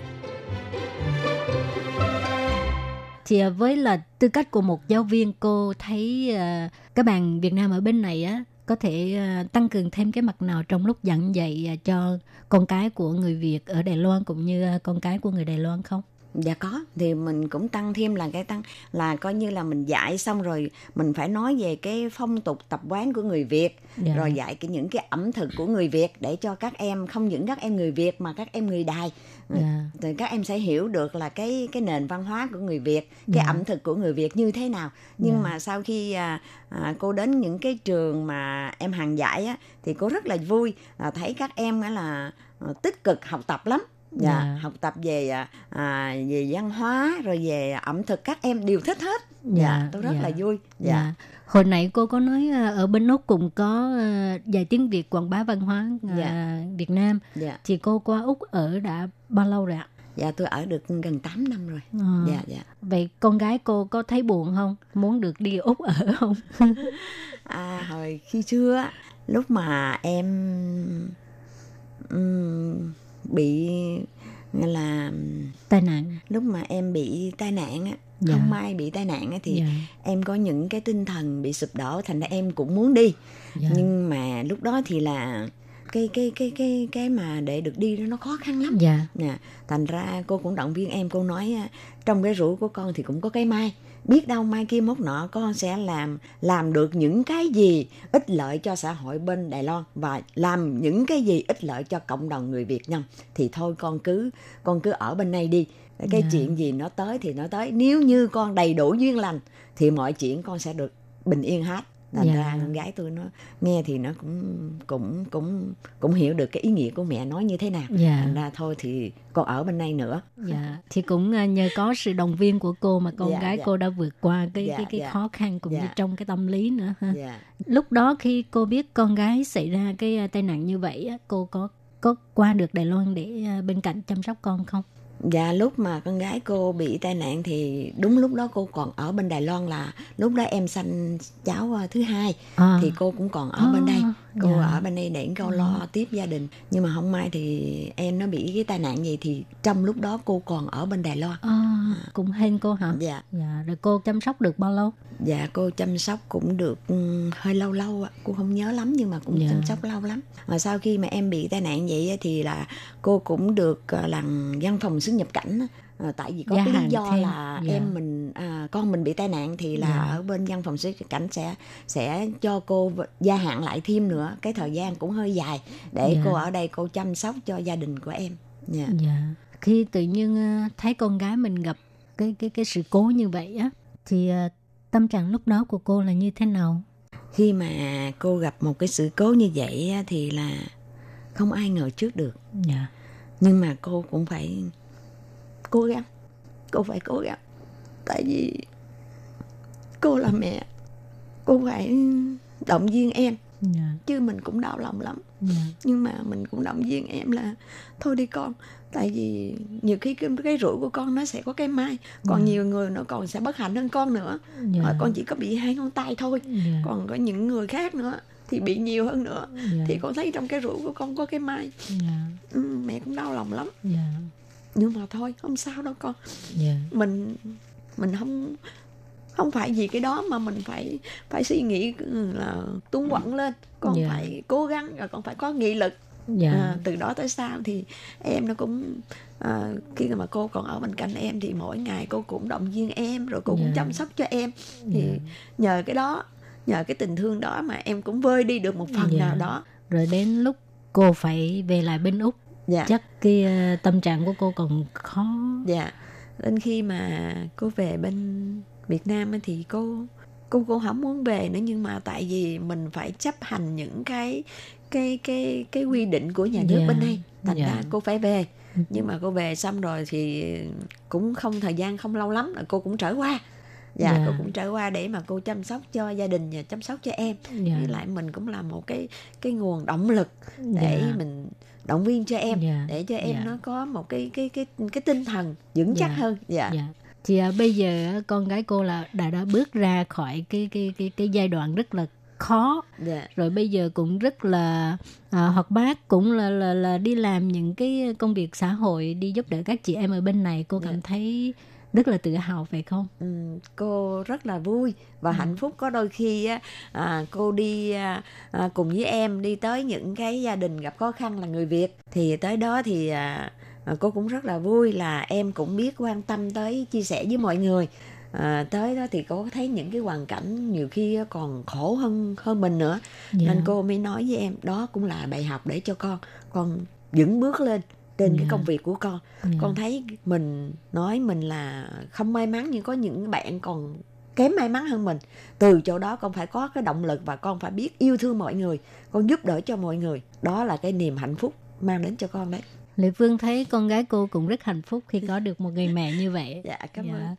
Thì ờ, với là tư cách của một giáo viên cô thấy ờ, uh, các bạn Việt Nam ở bên này á có thể uh, tăng cường thêm cái mặt nào trong lúc giảng dạy uh, cho con cái của người Việt ở Đài Loan cũng như uh, con cái của người Đài Loan không? Dạ có, thì mình cũng tăng thêm là cái tăng là coi như là mình dạy xong rồi mình phải nói về cái phong tục tập quán của người Việt, Dạ. rồi dạy cái những cái ẩm thực của người Việt để cho các em không những các em người Việt mà các em người Đài Dạ. thì các em sẽ hiểu được là cái cái nền văn hóa của người Việt, cái Dạ. ẩm thực của người Việt như thế nào. Nhưng Dạ. mà sau khi à, à, cô đến những cái trường mà em hàng dạy á thì cô rất là vui là thấy các em á là à, tích cực học tập lắm. Dạ, Dạ. học tập về à, à, về văn hóa rồi về ẩm thực các em đều thích hết. Dạ, Dạ, tôi rất dạ. là vui. Dạ. Dạ. Hồi nãy cô có nói à, ở bên Úc cũng có à, dạy tiếng Việt quảng bá văn hóa à, Dạ. Việt Nam. Dạ. Thì cô qua Úc ở đã bao lâu rồi ạ? Dạ tôi ở được gần 8 năm rồi. Ờ. Dạ dạ. Vậy con gái cô có thấy buồn không? Muốn được đi Úc ở không? À, hồi khi xưa lúc mà em ừm, bị là Tai nạn. lúc mà em bị tai nạn á Dạ. không may bị tai nạn á thì Dạ. em có những cái tinh thần bị sụp đổ thành ra em cũng muốn đi Dạ. nhưng mà lúc đó thì là cái cái cái cái cái mà để được đi đó nó khó khăn lắm Dạ. nè thành ra cô cũng động viên em cô nói trong cái rủi của con thì cũng có cái mai biết đâu mai kia mốt nọ con sẽ làm làm được những cái gì ích lợi cho xã hội bên Đài Loan và làm những cái gì ích lợi cho cộng đồng người Việt Nam. Thì thôi con cứ con cứ ở bên này đi. Cái Dạ. chuyện gì nó tới thì nó tới. Nếu như con đầy đủ duyên lành thì mọi chuyện con sẽ được bình yên hết thành Dạ. ra con gái tôi nó nghe thì nó cũng cũng cũng cũng hiểu được cái ý nghĩa của mẹ nói như thế nào Dạ. thành ra thôi thì con ở bên đây nữa Dạ, thì cũng à, nhờ có sự động viên của cô mà con Dạ, gái dạ. cô đã vượt qua cái Dạ, cái cái dạ. khó khăn cũng như Dạ. trong cái tâm lý nữa ha. dạ Lúc đó khi cô biết con gái xảy ra cái à, tai nạn như vậy cô có có qua được Đài Loan để à, bên cạnh chăm sóc con không? Dạ lúc mà con gái cô bị tai nạn thì đúng lúc đó cô còn ở bên Đài Loan là lúc đó em sanh cháu ờ, thứ hai À. thì cô cũng còn ở bên À, đây cô dạ. ở bên đây để cô lo tiếp gia đình nhưng mà không may thì em nó bị cái tai nạn gì thì trong lúc đó cô còn ở bên Đài Loan À, cũng hên cô hả? dạ Dạ, rồi cô chăm sóc được bao lâu? dạ cô chăm sóc cũng được ừ, hơi lâu lâu ạ cô không nhớ lắm nhưng mà cũng Dạ. chăm sóc lâu lắm mà sau khi mà em bị tai nạn vậy thì là cô cũng được ờ, làm văn phòng xuất nhập cảnh. Ờ, tại vì có Gia cái lý do thêm. là Dạ. em mình à, con mình bị tai nạn thì là Dạ. ở bên văn phòng xuất nhập cảnh sẽ sẽ cho cô gia hạn lại thêm nữa cái thời gian cũng hơi dài để Dạ. cô ở đây cô chăm sóc cho gia đình của em dạ Dạ. Khi tự nhiên à, thấy con gái mình gặp cái cái cái sự cố như vậy á thì à, tâm trạng lúc đó của cô là như thế nào? khi mà cô gặp một cái sự cố như vậy thì là không ai ngờ trước được Dạ. nhưng mà cô cũng phải cố gắng cô phải cố gắng tại vì cô là mẹ cô phải động viên em Dạ. chứ mình cũng đau lòng lắm Dạ. nhưng mà mình cũng động viên em là thôi đi con tại vì nhiều khi cái, cái rủi của con nó sẽ có cái mai còn Dạ. nhiều người nó còn sẽ bất hạnh hơn con nữa. Ờ, con chỉ có bị hai ngón tay thôi Dạ. còn có những người khác nữa thì bị nhiều hơn nữa Dạ. thì con thấy trong cái rủi của con có cái mai Dạ. ừ, mẹ cũng đau lòng lắm Dạ. Nhưng mà thôi không sao đâu con Dạ. mình mình không không phải vì cái đó mà mình phải phải suy nghĩ là tung quẩn lên con Dạ. phải cố gắng và con phải có nghị lực Dạ. à, từ đó tới sau thì em nó cũng à, khi mà cô còn ở bên cạnh em thì mỗi ngày cô cũng động viên em rồi cô cũng Dạ. chăm sóc cho em thì Dạ. nhờ cái đó nhờ cái tình thương đó mà em cũng vơi đi được một phần Dạ. nào đó Rồi đến lúc cô phải về lại bên Úc, dạ chắc cái ờ, tâm trạng của cô còn khó. dạ đến khi mà cô về bên Việt Nam thì cô cô cô không muốn về nữa nhưng mà tại vì mình phải chấp hành những cái cái cái cái quy định của nhà nước Dạ, bên đây thành dạ. ra cô phải về nhưng mà cô về xong rồi thì cũng không thời gian không lâu lắm là cô cũng trở qua dạ, Dạ. cô cũng trở qua để mà cô chăm sóc cho gia đình và chăm sóc cho em Dạ. với lại mình cũng là một cái cái nguồn động lực để Dạ. mình động viên cho em Dạ. để cho em Dạ. nó có một cái cái cái cái tinh thần vững chắc Dạ. hơn dạ Dạ. Thì à, bây giờ con gái cô là đã đã bước ra khỏi cái cái cái cái giai đoạn rất là khó dạ rồi bây giờ cũng rất là à, hoạt bát cũng là, là là đi làm những cái công việc xã hội đi giúp đỡ các chị em ở bên này cô cảm thấy rất là tự hào phải không? Ừ, cô rất là vui và hạnh phúc. Có đôi khi á, à, cô đi à, à, cùng với em đi tới những cái gia đình gặp khó khăn là người Việt. Thì tới đó thì à, à, cô cũng rất là vui là em cũng biết quan tâm tới chia sẻ với mọi người. À, tới đó thì cô thấy những cái hoàn cảnh nhiều khi còn khổ hơn hơn mình nữa. Dạ. nên cô mới nói với em đó cũng là bài học để cho con con vững bước lên trên cái Dạ. công việc của con Dạ. con thấy mình nói mình là không may mắn nhưng có những bạn còn kém may mắn hơn mình từ chỗ đó con phải có cái động lực và con phải biết yêu thương mọi người con giúp đỡ cho mọi người đó là cái niềm hạnh phúc mang đến cho con đấy Lệ Phương thấy con gái cô cũng rất hạnh phúc khi có được một người mẹ như vậy. dạ cảm Dạ. ơn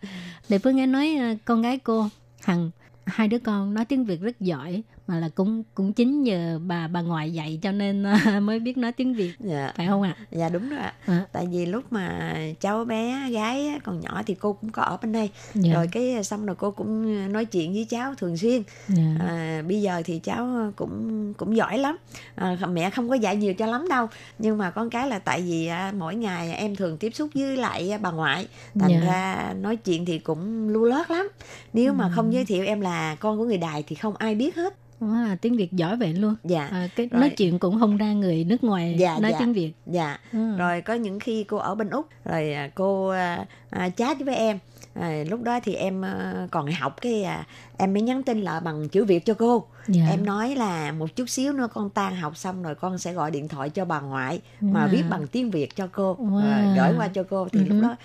Lệ Phương nghe nói à, con gái cô Hằng hai đứa con nói tiếng Việt rất giỏi mà là cũng cũng chính nhờ bà bà ngoại dạy cho nên à, mới biết nói tiếng Việt dạ. phải không ạ? dạ đúng rồi ạ. À, tại vì lúc mà cháu bé gái còn nhỏ thì cô cũng có ở bên đây. Dạ, rồi cái xong rồi cô cũng nói chuyện với cháu thường xuyên. Dạ, à, bây giờ thì cháu cũng cũng giỏi lắm. À, mẹ không có dạy nhiều cho lắm đâu. Nhưng mà con cái là tại vì à, mỗi ngày em thường tiếp xúc với lại bà ngoại. Thành Dạ. ra nói chuyện thì cũng lưu lót lắm. Nếu mà không giới thiệu em là con của người đài thì không ai biết hết Là tiếng Việt giỏi vậy luôn. dạ À, cái Rồi. nói chuyện cũng không ra người nước ngoài Dạ, nói dạ. tiếng Việt. dạ Ừ. rồi có những khi cô ở bên úc rồi à, cô à, à, chat với em à, lúc đó thì em à, còn học cái à, em mới nhắn tin lại bằng chữ việt cho cô Dạ. em nói là một chút xíu nữa con tan học xong rồi con sẽ gọi điện thoại cho bà ngoại mà Wow. viết bằng tiếng việt cho cô Wow. à, gửi qua cho cô thì Ừ lúc đó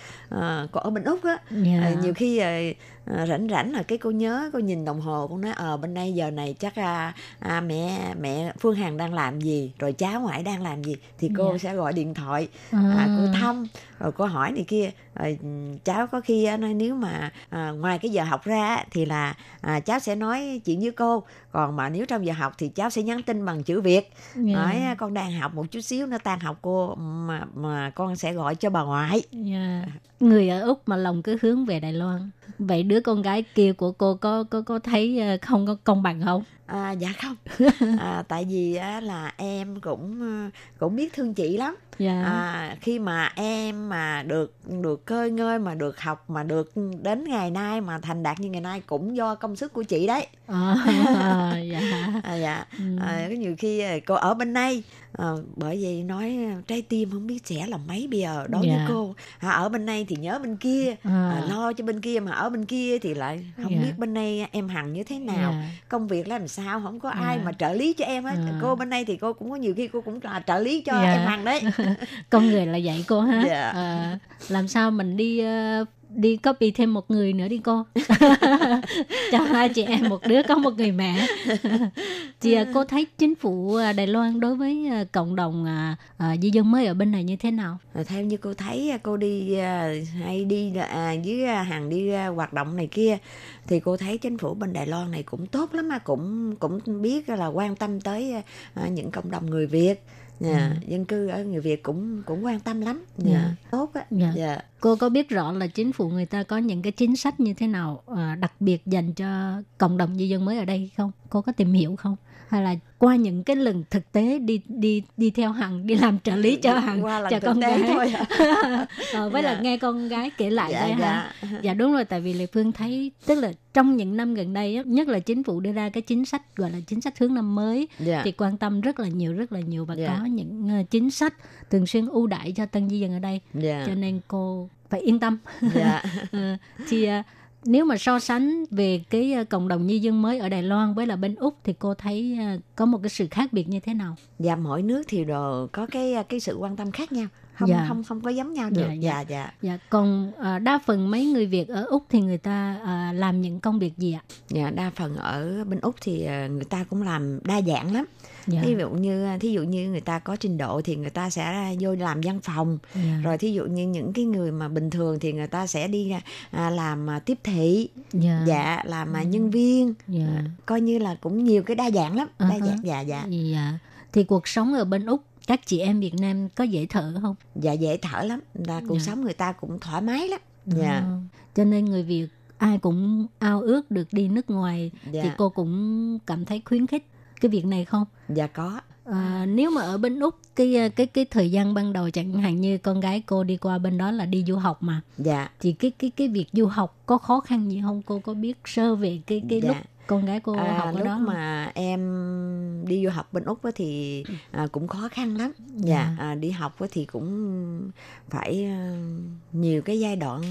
à, cô ở bên úc á Dạ. à, nhiều khi à, à, rảnh rảnh là cái cô nhớ cô nhìn đồng hồ con nói ờ bên đây giờ này chắc à, à, mẹ mẹ phương hằng đang làm gì rồi cháu ngoại đang làm gì thì cô Dạ. sẽ gọi điện thoại À. à, cô thăm rồi cô hỏi này kia rồi ừ, cháu có khi nói nếu mà à, ngoài cái giờ học ra thì là à, cháu sẽ nói chuyện với cô còn mà nếu trong giờ học thì cháu sẽ nhắn tin bằng chữ việt Dạ. nói "À, con đang học một chút xíu nó tan học cô mà mà con sẽ gọi cho bà ngoại Dạ. Người ở Úc mà lòng cứ hướng về Đài Loan. Vậy đứa con gái kia của cô có có có thấy ờ, không có công bằng không? À, dạ không à, tại vì á, là em cũng ờ, cũng biết thương chị lắm Dạ. à, khi mà em mà được được cơi ngơi mà được học mà được đến ngày nay mà thành đạt như ngày nay cũng do công sức của chị đấy À, dạ. à, dạ Ừ. à, có nhiều khi ờ, cô ở bên đây ờ, bởi vì nói ờ, trái tim không biết sẽ là mấy bây giờ đối với Dạ. cô à, ở bên đây thì nhớ bên kia À. à, lo cho bên kia mà ở bên kia thì lại không Dạ. biết bên đây em hằng như thế nào Dạ. công việc làm sao không có ai Dạ. mà trợ lý cho em hết À. cô bên đây thì cô cũng có nhiều khi cô cũng là trợ lý cho Dạ. em hằng đấy con người là vậy cô ha Dạ. Ờ, làm sao mình đi đi copy thêm một người nữa đi cô. Cho hai chị em một đứa có một người mẹ. Thì à, cô thấy chính phủ à, Đài Loan đối với à, cộng đồng à, à, di dân mới ở bên này như thế nào? Theo như cô thấy cô đi hay đi à, với hàng đi hoạt động này kia thì cô thấy chính phủ bên Đài Loan này cũng tốt lắm mà cũng cũng biết là quan tâm tới những cộng đồng người Việt Dạ, dân cư ở người Việt cũng cũng quan tâm lắm. Dạ, Dạ. tốt á. Dạ. Dạ. cô có biết rõ là chính phủ người ta có những cái chính sách như thế nào à, đặc biệt dành cho cộng đồng di dân mới ở đây không cô có tìm hiểu không hay là qua những cái lần thực tế đi đi đi theo hằng đi làm trợ lý cho hằng cho con gái thôi à. Ờ, với là Dạ. nghe con gái kể lại Dạ, đây ha dạ. dạ đúng rồi tại vì lệ phương thấy tức là trong những năm gần đây á, nhất là chính phủ đưa ra cái chính sách gọi là chính sách hướng năm mới Dạ. thì quan tâm rất là nhiều rất là nhiều và Dạ. có những ờ, chính sách thường xuyên ưu đãi cho tân di dân ở đây Dạ. cho nên cô phải yên tâm Dạ. Ờ, thì ờ, nếu mà so sánh về cái ờ, cộng đồng di dân mới ở Đài Loan với là bên Úc thì cô thấy ờ, có một cái sự khác biệt như thế nào Dạ mỗi nước thì đều có cái ờ, cái sự quan tâm khác nhau. Không Dạ. không không có giống nhau được. Dạ, Dạ dạ. dạ. dạ còn ờ, đa phần mấy người Việt ở Úc thì người ta ờ, làm những công việc gì ạ Dạ, đa phần ở bên Úc thì ờ, người ta cũng làm đa dạng lắm. Dạ. Thí dụ như thí dụ như người ta có trình độ thì người ta sẽ vô làm văn phòng. Dạ. Rồi thí dụ như những cái người mà bình thường thì người ta sẽ đi à, làm à, tiếp thị. Dạ. Dạ, làm à, nhân viên. Dạ. Coi như là cũng nhiều cái đa dạng lắm. Đa Uh-huh. dạng dạ dạ. Dạ. Thì cuộc sống ở bên Úc các chị em Việt Nam có dễ thở không? Dạ dễ thở lắm. Là cuộc Dạ. sống người ta cũng thoải mái lắm. Dạ. Ờ, Cho nên người Việt ai cũng ao ước được đi nước ngoài Dạ. thì cô cũng cảm thấy khuyến khích cái việc này không? Dạ có. À, nếu mà ở bên úc cái cái cái thời gian ban đầu chẳng hạn như con gái cô đi qua bên đó là đi du học mà Dạ. thì cái cái cái việc du học có khó khăn gì không cô có biết sơ về cái cái Dạ. lúc con gái cô À, học ở lúc đó mà em đi du học bên úc á thì à, cũng khó khăn lắm dạ à, đi học á thì cũng phải à, nhiều cái giai đoạn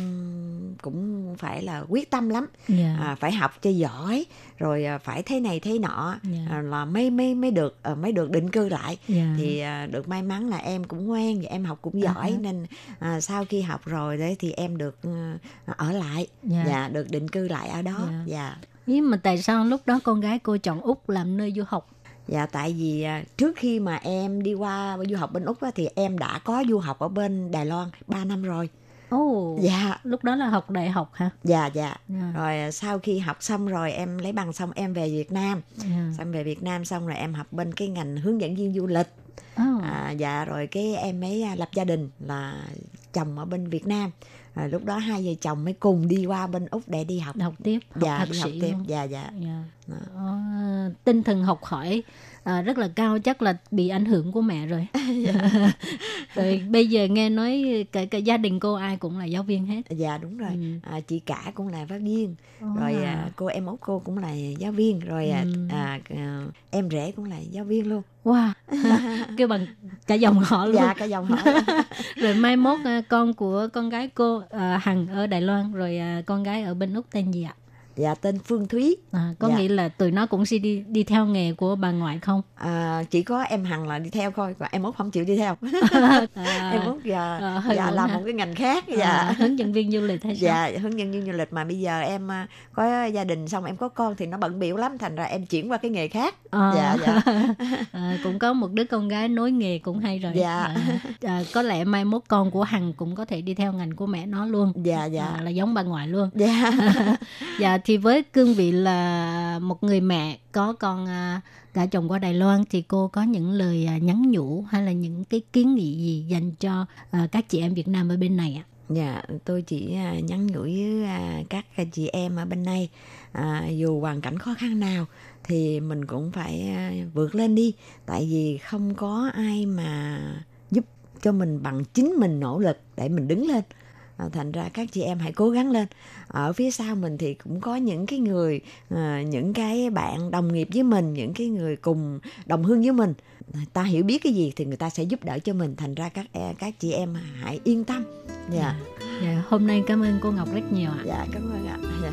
cũng phải là quyết tâm lắm Dạ. à, phải học cho giỏi rồi à, phải thế này thế nọ Dạ. à, là mới mới mới được à, mới được định cư lại Dạ. thì à, được may mắn là em cũng ngoan và em học cũng giỏi À. nên à, sau khi học rồi đấy thì em được à, ở lại Dạ. dạ được định cư lại ở đó Dạ. dạ Nhưng mà tại sao lúc đó con gái cô chọn úc làm nơi du học? Dạ tại vì à, trước khi mà em đi qua du học bên Úc á, thì em đã có du học ở bên Đài Loan 3 năm rồi. Ồ, Dạ. lúc đó là học đại học hả? Dạ dạ. Dạ. Rồi à, sau khi học xong rồi em lấy bằng xong em về Việt Nam. Dạ. Xong về Việt Nam xong rồi em học bên cái ngành hướng dẫn viên du lịch. Ồ. À, dạ rồi cái em mới à, lập gia đình là chồng ở bên Việt Nam. Rồi lúc đó hai vợ chồng mới cùng đi qua bên Úc để đi học. học tiếp, học Dạ thạc đi học sĩ tiếp. luôn. Dạ dạ. Dạ. Ờ, tinh thần học hỏi à, rất là cao chắc là bị ảnh hưởng của mẹ rồi rồi bây giờ nghe nói cả, cả gia đình cô ai cũng là giáo viên hết Dạ đúng rồi. Ừ. À, chị cả cũng là giáo viên. Ồ. rồi à, cô em út cô cũng là giáo viên rồi à, Ừ. à, à, em rể cũng là giáo viên luôn wow kêu bằng cả dòng họ luôn dạ cả dòng họ rồi mai mốt à, con của con gái cô à, hằng ở đài loan rồi à, con gái ở bên úc tên gì ạ dạ tên phương thúy. À, có Dạ. nghĩa là tụi nó cũng sẽ đi đi theo nghề của bà ngoại không? À, chỉ có em hằng là đi theo thôi còn em út không chịu đi theo. À, em út dạ, à, dạ buồn làm ha. một cái ngành khác à, dạ. hướng dẫn viên du lịch hay sao? Dạ hướng dẫn viên du lịch mà bây giờ em à, có gia đình xong em có con thì nó bận biểu lắm thành ra em chuyển qua cái nghề khác. À, dạ dạ. à, cũng có một đứa con gái nối nghề cũng hay rồi. Dạ. à, à, có lẽ mai mốt con của hằng cũng có thể đi theo ngành của mẹ nó luôn. Dạ dạ. À, là giống bà ngoại luôn. Dạ. Dạ thì với cương vị là một người mẹ có con à, gả chồng qua Đài Loan thì cô có những lời à, nhắn nhủ hay là những cái kiến nghị gì dành cho à, các chị em Việt Nam ở bên này ạ? Dạ, tôi chỉ à, nhắn nhủ với à, các à, chị em ở bên đây. À, dù hoàn cảnh khó khăn nào thì mình cũng phải vượt lên đi. Tại vì không có ai mà giúp cho mình bằng chính mình nỗ lực để mình đứng lên à, thành ra các chị em hãy cố gắng lên. Ở phía sau mình thì cũng có những cái người à, những cái bạn đồng nghiệp với mình những cái người cùng đồng hương với mình. Ta hiểu biết cái gì thì người ta sẽ giúp đỡ cho mình. Thành ra các e- các chị em hãy yên tâm. Dạ. Dạ, hôm nay cảm ơn cô Ngọc rất nhiều ạ. dạ cảm ơn ạ. Dạ.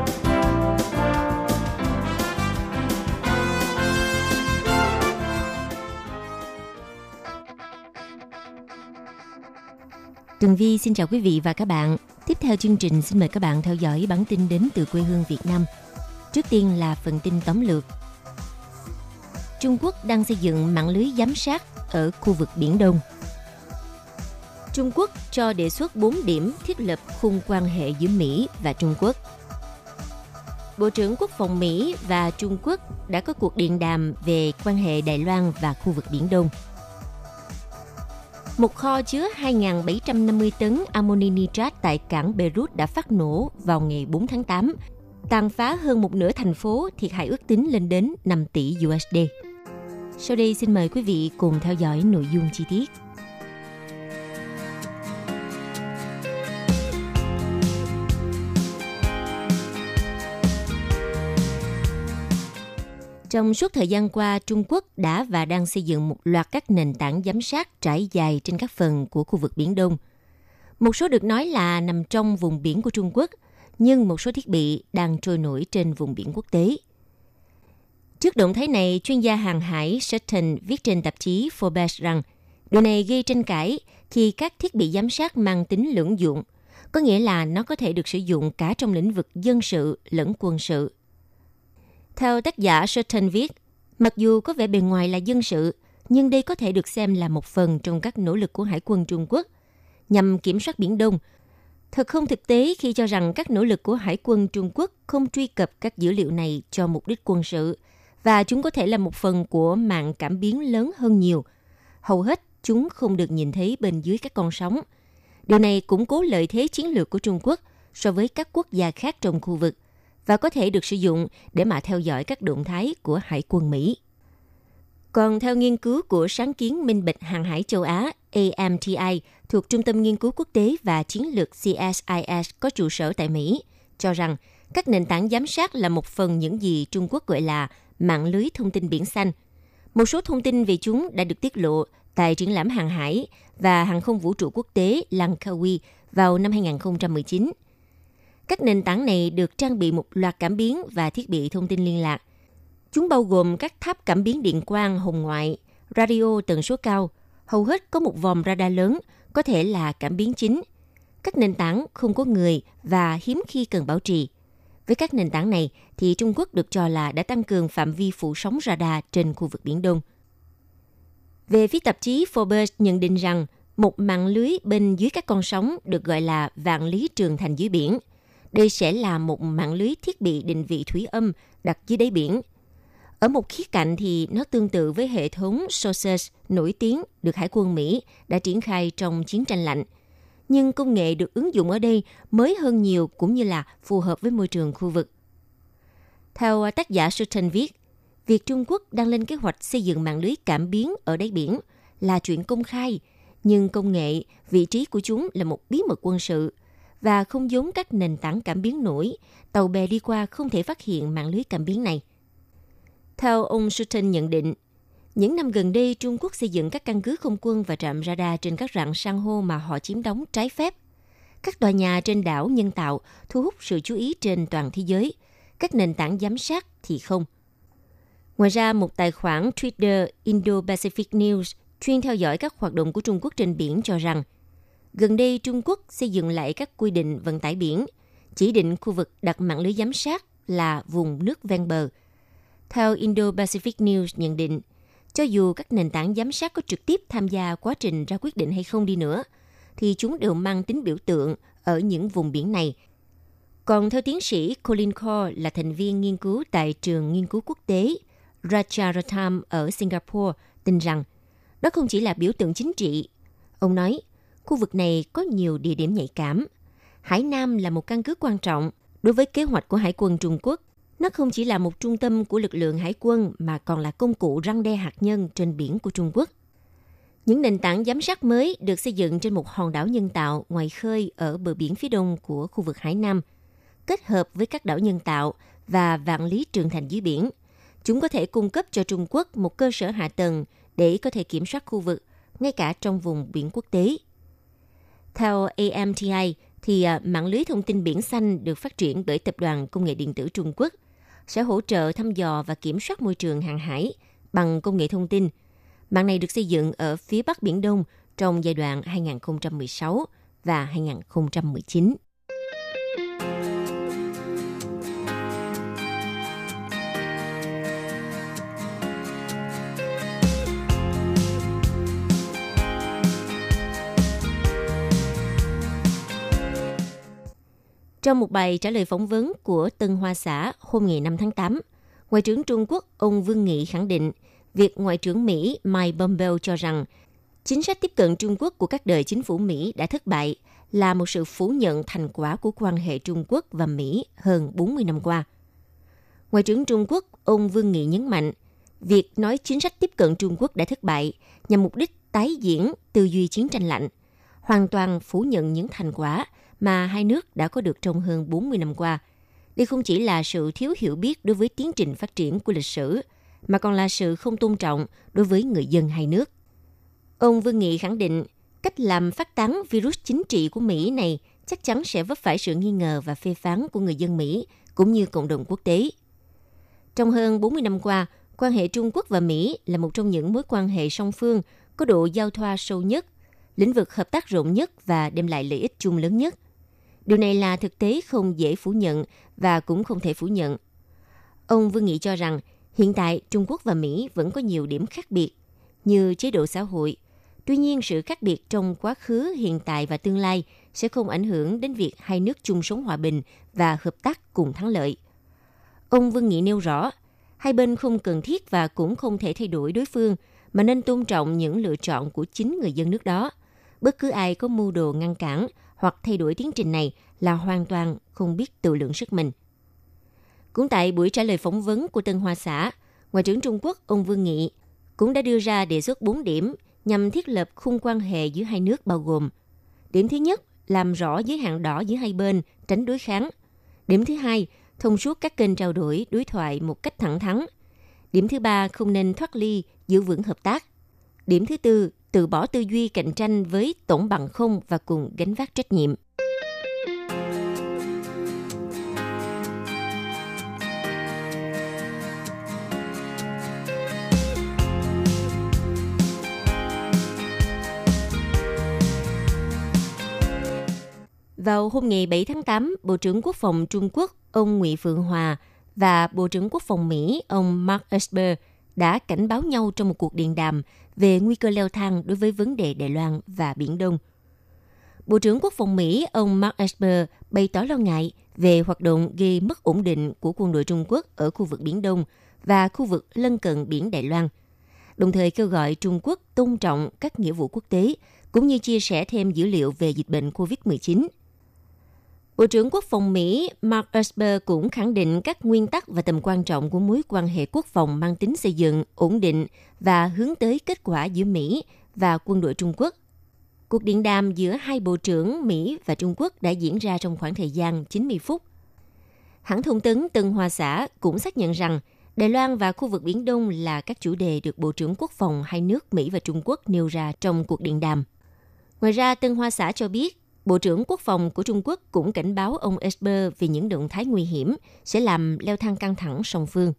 Vi xin chào quý vị và các bạn. Tiếp theo chương trình, xin mời các bạn theo dõi bản tin đến từ quê hương Việt Nam. Trước tiên là phần tin tóm lược. Trung Quốc đang xây dựng mạng lưới giám sát ở khu vực Biển Đông. Trung Quốc cho đề xuất 4 điểm thiết lập khung quan hệ giữa Mỹ và Trung Quốc. Bộ trưởng Quốc phòng Mỹ và Trung Quốc đã có cuộc điện đàm về quan hệ Đài Loan và khu vực Biển Đông. Một kho chứa 2.750 tấn amoni nitrat tại cảng Beirut đã phát nổ vào ngày 4 tháng 8, tàn phá hơn một nửa thành phố, thiệt hại ước tính lên đến 5 tỷ USD. Sau đây xin mời quý vị cùng theo dõi nội dung chi tiết. Trong suốt thời gian qua, Trung Quốc đã và đang xây dựng một loạt các nền tảng giám sát trải dài trên các phần của khu vực Biển Đông. Một số được nói là nằm trong vùng biển của Trung Quốc, nhưng một số thiết bị đang trôi nổi trên vùng biển quốc tế. Trước động thái này, chuyên gia hàng hải Sutton viết trên tạp chí Forbes rằng điều này gây tranh cãi khi các thiết bị giám sát mang tính lưỡng dụng, có nghĩa là nó có thể được sử dụng cả trong lĩnh vực dân sự lẫn quân sự. Theo tác giả Sutton viết, mặc dù có vẻ bề ngoài là dân sự, nhưng đây có thể được xem là một phần trong các nỗ lực của Hải quân Trung Quốc nhằm kiểm soát Biển Đông. Thật không thực tế khi cho rằng các nỗ lực của Hải quân Trung Quốc không truy cập các dữ liệu này cho mục đích quân sự, và chúng có thể là một phần của mạng cảm biến lớn hơn nhiều. Hầu hết chúng không được nhìn thấy bên dưới các con sóng. Điều này củng cố lợi thế chiến lược của Trung Quốc so với các quốc gia khác trong khu vực – và có thể được sử dụng để mà theo dõi các động thái của Hải quân Mỹ. Còn theo nghiên cứu của sáng kiến minh bạch hàng hải châu Á AMTI thuộc Trung tâm Nghiên cứu Quốc tế và Chiến lược CSIS có trụ sở tại Mỹ, cho rằng các nền tảng giám sát là một phần những gì Trung Quốc gọi là mạng lưới thông tin biển xanh. Một số thông tin về chúng đã được tiết lộ tại triển lãm hàng hải và hàng không vũ trụ quốc tế Langkawi vào năm 2019 các nền tảng này được trang bị một loạt cảm biến và thiết bị thông tin liên lạc. Chúng bao gồm các tháp cảm biến điện quang hồng ngoại, radio tần số cao, hầu hết có một vòng radar lớn, có thể là cảm biến chính. Các nền tảng không có người và hiếm khi cần bảo trì. Với các nền tảng này thì Trung Quốc được cho là đã tăng cường phạm vi phủ sóng radar trên khu vực Biển Đông. Về phía tạp chí Forbes nhận định rằng một mạng lưới bên dưới các con sóng được gọi là vạn lý trường thành dưới biển – đây sẽ là một mạng lưới thiết bị định vị thủy âm đặt dưới đáy biển. Ở một khía cạnh thì nó tương tự với hệ thống SOSUS nổi tiếng được Hải quân Mỹ đã triển khai trong chiến tranh lạnh. Nhưng công nghệ được ứng dụng ở đây mới hơn nhiều cũng như là phù hợp với môi trường khu vực. Theo tác giả Sutton viết, việc Trung Quốc đang lên kế hoạch xây dựng mạng lưới cảm biến ở đáy biển là chuyện công khai, nhưng công nghệ, vị trí của chúng là một bí mật quân sự và không giống các nền tảng cảm biến nổi, tàu bè đi qua không thể phát hiện mạng lưới cảm biến này. Theo ông Sutton nhận định, những năm gần đây Trung Quốc xây dựng các căn cứ không quân và trạm radar trên các rặng san hô mà họ chiếm đóng trái phép. Các tòa nhà trên đảo nhân tạo thu hút sự chú ý trên toàn thế giới. Các nền tảng giám sát thì không. Ngoài ra, một tài khoản Twitter Indo-Pacific News chuyên theo dõi các hoạt động của Trung Quốc trên biển cho rằng – Gần đây, Trung Quốc xây dựng lại các quy định vận tải biển, chỉ định khu vực đặt mạng lưới giám sát là vùng nước ven bờ. Theo Indo-Pacific News nhận định, cho dù các nền tảng giám sát có trực tiếp tham gia quá trình ra quyết định hay không đi nữa, thì chúng đều mang tính biểu tượng ở những vùng biển này. Còn theo tiến sĩ Colin Core là thành viên nghiên cứu tại trường nghiên cứu quốc tế Rajaratnam ở Singapore, tin rằng đó không chỉ là biểu tượng chính trị. Ông nói, khu vực này có nhiều địa điểm nhạy cảm. Hải Nam là một căn cứ quan trọng đối với kế hoạch của Hải quân Trung Quốc. Nó không chỉ là một trung tâm của lực lượng hải quân mà còn là công cụ răng đe hạt nhân trên biển của Trung Quốc. Những nền tảng giám sát mới được xây dựng trên một hòn đảo nhân tạo ngoài khơi ở bờ biển phía đông của khu vực Hải Nam, kết hợp với các đảo nhân tạo và vạn lý trường thành dưới biển. Chúng có thể cung cấp cho Trung Quốc một cơ sở hạ tầng để có thể kiểm soát khu vực, ngay cả trong vùng biển quốc tế. Theo AMTI, thì à, mạng lưới thông tin biển xanh được phát triển bởi Tập đoàn Công nghệ Điện tử Trung Quốc sẽ hỗ trợ thăm dò và kiểm soát môi trường hàng hải bằng công nghệ thông tin. Mạng này được xây dựng ở phía Bắc Biển Đông trong giai đoạn 2016 và 2019. Trong một bài trả lời phỏng vấn của Tân Hoa Xã hôm ngày 5 tháng 8, Ngoại trưởng Trung Quốc ông Vương Nghị khẳng định việc Ngoại trưởng Mỹ Mike Pompeo cho rằng chính sách tiếp cận Trung Quốc của các đời chính phủ Mỹ đã thất bại là một sự phủ nhận thành quả của quan hệ Trung Quốc và Mỹ hơn 40 năm qua. Ngoại trưởng Trung Quốc ông Vương Nghị nhấn mạnh, việc nói chính sách tiếp cận Trung Quốc đã thất bại nhằm mục đích tái diễn tư duy chiến tranh lạnh, hoàn toàn phủ nhận những thành quả mà hai nước đã có được trong hơn 40 năm qua. Đây không chỉ là sự thiếu hiểu biết đối với tiến trình phát triển của lịch sử, mà còn là sự không tôn trọng đối với người dân hai nước. Ông Vương Nghị khẳng định, cách làm phát tán virus chính trị của Mỹ này chắc chắn sẽ vấp phải sự nghi ngờ và phê phán của người dân Mỹ cũng như cộng đồng quốc tế. Trong hơn 40 năm qua, quan hệ Trung Quốc và Mỹ là một trong những mối quan hệ song phương có độ giao thoa sâu nhất, lĩnh vực hợp tác rộng nhất và đem lại lợi ích chung lớn nhất – Điều này là thực tế không dễ phủ nhận và cũng không thể phủ nhận. Ông Vương Nghị cho rằng hiện tại Trung Quốc và Mỹ vẫn có nhiều điểm khác biệt như chế độ xã hội. Tuy nhiên, sự khác biệt trong quá khứ, hiện tại và tương lai sẽ không ảnh hưởng đến việc hai nước chung sống hòa bình và hợp tác cùng thắng lợi. Ông Vương Nghị nêu rõ, hai bên không cần thiết và cũng không thể thay đổi đối phương, mà nên tôn trọng những lựa chọn của chính người dân nước đó. Bất cứ ai có mưu đồ ngăn cản hoặc thay đổi tiến trình này là hoàn toàn không biết tự lượng sức mình. Cũng tại buổi trả lời phỏng vấn của Tân Hoa Xã, Ngoại trưởng Trung Quốc ông Vương Nghị cũng đã đưa ra đề xuất 4 điểm nhằm thiết lập khung quan hệ giữa hai nước bao gồm Điểm thứ nhất, làm rõ giới hạn đỏ giữa hai bên, tránh đối kháng. Điểm thứ hai, thông suốt các kênh trao đổi, đối thoại một cách thẳng thắn. Điểm thứ ba, không nên thoát ly, giữ vững hợp tác. Điểm thứ tư, từ bỏ tư duy cạnh tranh với tổng bằng không và cùng gánh vác trách nhiệm. Vào hôm ngày 7 tháng 8, Bộ trưởng Quốc phòng Trung Quốc ông Ngụy Phượng Hòa và Bộ trưởng Quốc phòng Mỹ ông Mark Esper đã cảnh báo nhau trong một cuộc điện đàm về nguy cơ leo thang đối với vấn đề Đài Loan và Biển Đông. Bộ trưởng Quốc phòng Mỹ ông Mark Esper bày tỏ lo ngại về hoạt động gây mất ổn định của quân đội Trung Quốc ở khu vực Biển Đông và khu vực lân cận biển Đài Loan, đồng thời kêu gọi Trung Quốc tôn trọng các nghĩa vụ quốc tế cũng như chia sẻ thêm dữ liệu về dịch bệnh COVID-19 Bộ trưởng Quốc phòng Mỹ Mark Esper cũng khẳng định các nguyên tắc và tầm quan trọng của mối quan hệ quốc phòng mang tính xây dựng, ổn định và hướng tới kết quả giữa Mỹ và quân đội Trung Quốc. Cuộc điện đàm giữa hai bộ trưởng Mỹ và Trung Quốc đã diễn ra trong khoảng thời gian 90 phút. Hãng thông tấn Tân Hoa Xã cũng xác nhận rằng Đài Loan và khu vực Biển Đông là các chủ đề được Bộ trưởng Quốc phòng hai nước Mỹ và Trung Quốc nêu ra trong cuộc điện đàm. Ngoài ra, Tân Hoa Xã cho biết Bộ trưởng Quốc phòng của Trung Quốc cũng cảnh báo ông Esper về những động thái nguy hiểm sẽ làm leo thang căng thẳng song phương.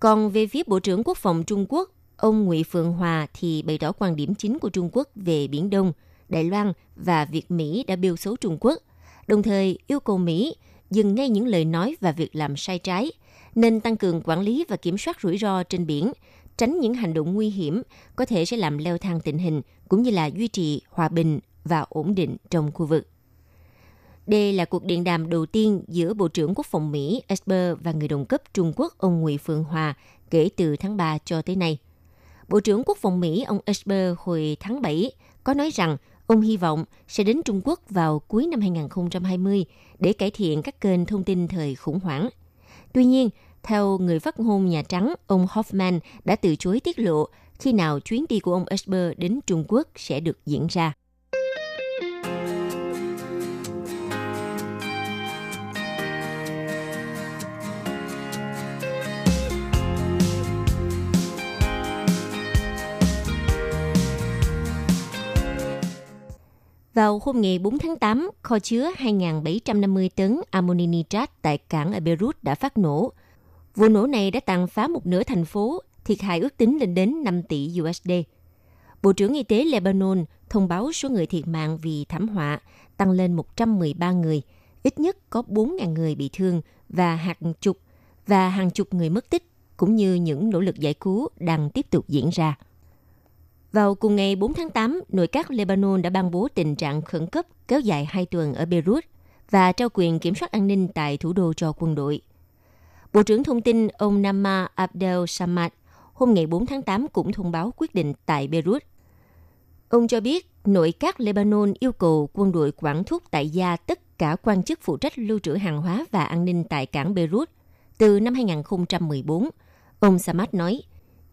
Còn về phía Bộ trưởng Quốc phòng Trung Quốc, ông Ngụy Phượng Hòa thì bày tỏ quan điểm chính của Trung Quốc về Biển Đông, Đài Loan và việc Mỹ đã biêu xấu Trung Quốc, đồng thời yêu cầu Mỹ dừng ngay những lời nói và việc làm sai trái, nên tăng cường quản lý và kiểm soát rủi ro trên biển, tránh những hành động nguy hiểm có thể sẽ làm leo thang tình hình cũng như là duy trì hòa bình và ổn định trong khu vực. Đây là cuộc điện đàm đầu tiên giữa Bộ trưởng Quốc phòng Mỹ Esper và người đồng cấp Trung Quốc ông Ngụy Phương Hòa kể từ tháng 3 cho tới nay. Bộ trưởng Quốc phòng Mỹ ông Esper hồi tháng 7 có nói rằng ông hy vọng sẽ đến Trung Quốc vào cuối năm 2020 để cải thiện các kênh thông tin thời khủng hoảng. Tuy nhiên, theo người phát ngôn Nhà Trắng, ông Hoffman đã từ chối tiết lộ khi nào chuyến đi của ông Esper đến Trung Quốc sẽ được diễn ra. Vào hôm ngày 4 tháng 8, kho chứa 2.750 tấn amoni nitrat tại cảng ở Beirut đã phát nổ. Vụ nổ này đã tàn phá một nửa thành phố, thiệt hại ước tính lên đến 5 tỷ USD. Bộ trưởng Y tế Lebanon thông báo số người thiệt mạng vì thảm họa tăng lên 113 người, ít nhất có 4.000 người bị thương và hàng chục và hàng chục người mất tích, cũng như những nỗ lực giải cứu đang tiếp tục diễn ra. Vào cùng ngày 4 tháng 8, nội các Lebanon đã ban bố tình trạng khẩn cấp kéo dài 2 tuần ở Beirut và trao quyền kiểm soát an ninh tại thủ đô cho quân đội. Bộ trưởng Thông tin ông Nama Abdel Samad hôm ngày 4 tháng 8 cũng thông báo quyết định tại Beirut. Ông cho biết nội các Lebanon yêu cầu quân đội quản thúc tại gia tất cả quan chức phụ trách lưu trữ hàng hóa và an ninh tại cảng Beirut từ năm 2014. Ông Samad nói,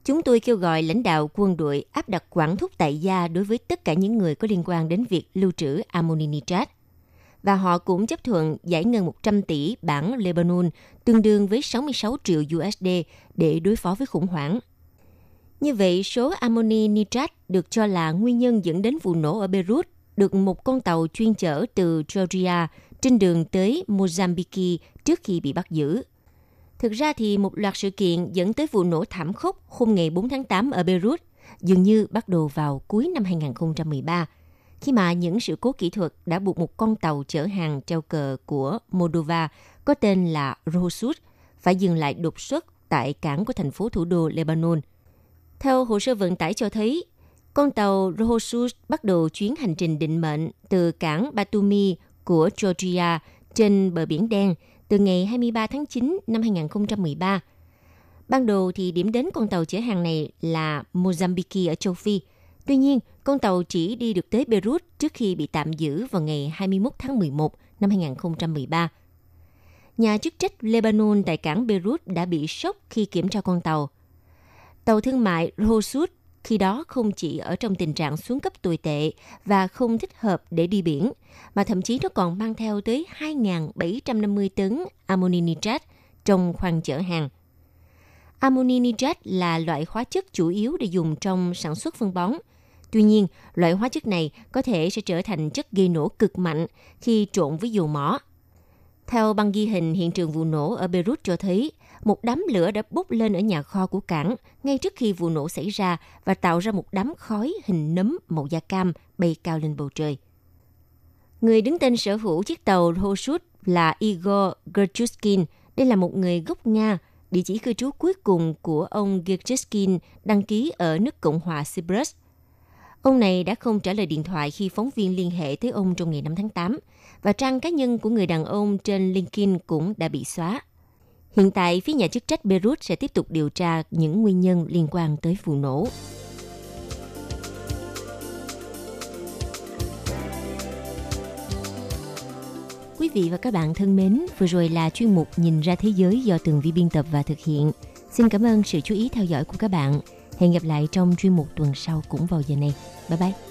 Chúng tôi kêu gọi lãnh đạo quân đội áp đặt quản thúc tại gia đối với tất cả những người có liên quan đến việc lưu trữ ammoni nitrat. Và họ cũng chấp thuận giải ngân 100 tỷ bảng Lebanon, tương đương với 66 triệu USD để đối phó với khủng hoảng. Như vậy, số ammoni nitrat được cho là nguyên nhân dẫn đến vụ nổ ở Beirut được một con tàu chuyên chở từ Georgia trên đường tới Mozambique trước khi bị bắt giữ. Thực ra thì một loạt sự kiện dẫn tới vụ nổ thảm khốc hôm ngày 4 tháng 8 ở Beirut dường như bắt đầu vào cuối năm 2013, khi mà những sự cố kỹ thuật đã buộc một con tàu chở hàng treo cờ của Moldova có tên là Rosut phải dừng lại đột xuất tại cảng của thành phố thủ đô Lebanon. Theo hồ sơ vận tải cho thấy, con tàu Rohsut bắt đầu chuyến hành trình định mệnh từ cảng Batumi của Georgia trên bờ biển đen – từ ngày 23 tháng 9 năm 2013. Ban đầu thì điểm đến con tàu chở hàng này là Mozambique ở châu Phi. Tuy nhiên, con tàu chỉ đi được tới Beirut trước khi bị tạm giữ vào ngày 21 tháng 11 năm 2013. Nhà chức trách Lebanon tại cảng Beirut đã bị sốc khi kiểm tra con tàu. Tàu thương mại Rosut khi đó không chỉ ở trong tình trạng xuống cấp tồi tệ và không thích hợp để đi biển, mà thậm chí nó còn mang theo tới 2.750 tấn ammoni nitrat trong khoang chở hàng. Ammoni nitrat là loại hóa chất chủ yếu để dùng trong sản xuất phân bón. Tuy nhiên, loại hóa chất này có thể sẽ trở thành chất gây nổ cực mạnh khi trộn với dầu mỏ. Theo băng ghi hình hiện trường vụ nổ ở Beirut cho thấy, một đám lửa đã bốc lên ở nhà kho của cảng, ngay trước khi vụ nổ xảy ra, và tạo ra một đám khói hình nấm màu da cam bay cao lên bầu trời. Người đứng tên sở hữu chiếc tàu Hoshut là Igor Gerchuskin. Đây là một người gốc Nga. Địa chỉ cư trú cuối cùng của ông Gerchuskin đăng ký ở nước Cộng hòa Cyprus. Ông này đã không trả lời điện thoại khi phóng viên liên hệ tới ông trong ngày 5 tháng 8 và trang cá nhân của người đàn ông trên LinkedIn cũng đã bị xóa. Hiện tại, phía nhà chức trách Beirut sẽ tiếp tục điều tra những nguyên nhân liên quan tới vụ nổ. Quý vị và các bạn thân mến, vừa rồi là chuyên mục Nhìn ra thế giới do Tường Vi biên tập và thực hiện. Xin cảm ơn sự chú ý theo dõi của các bạn. Hẹn gặp lại trong chuyên mục tuần sau cũng vào giờ này. Bye bye!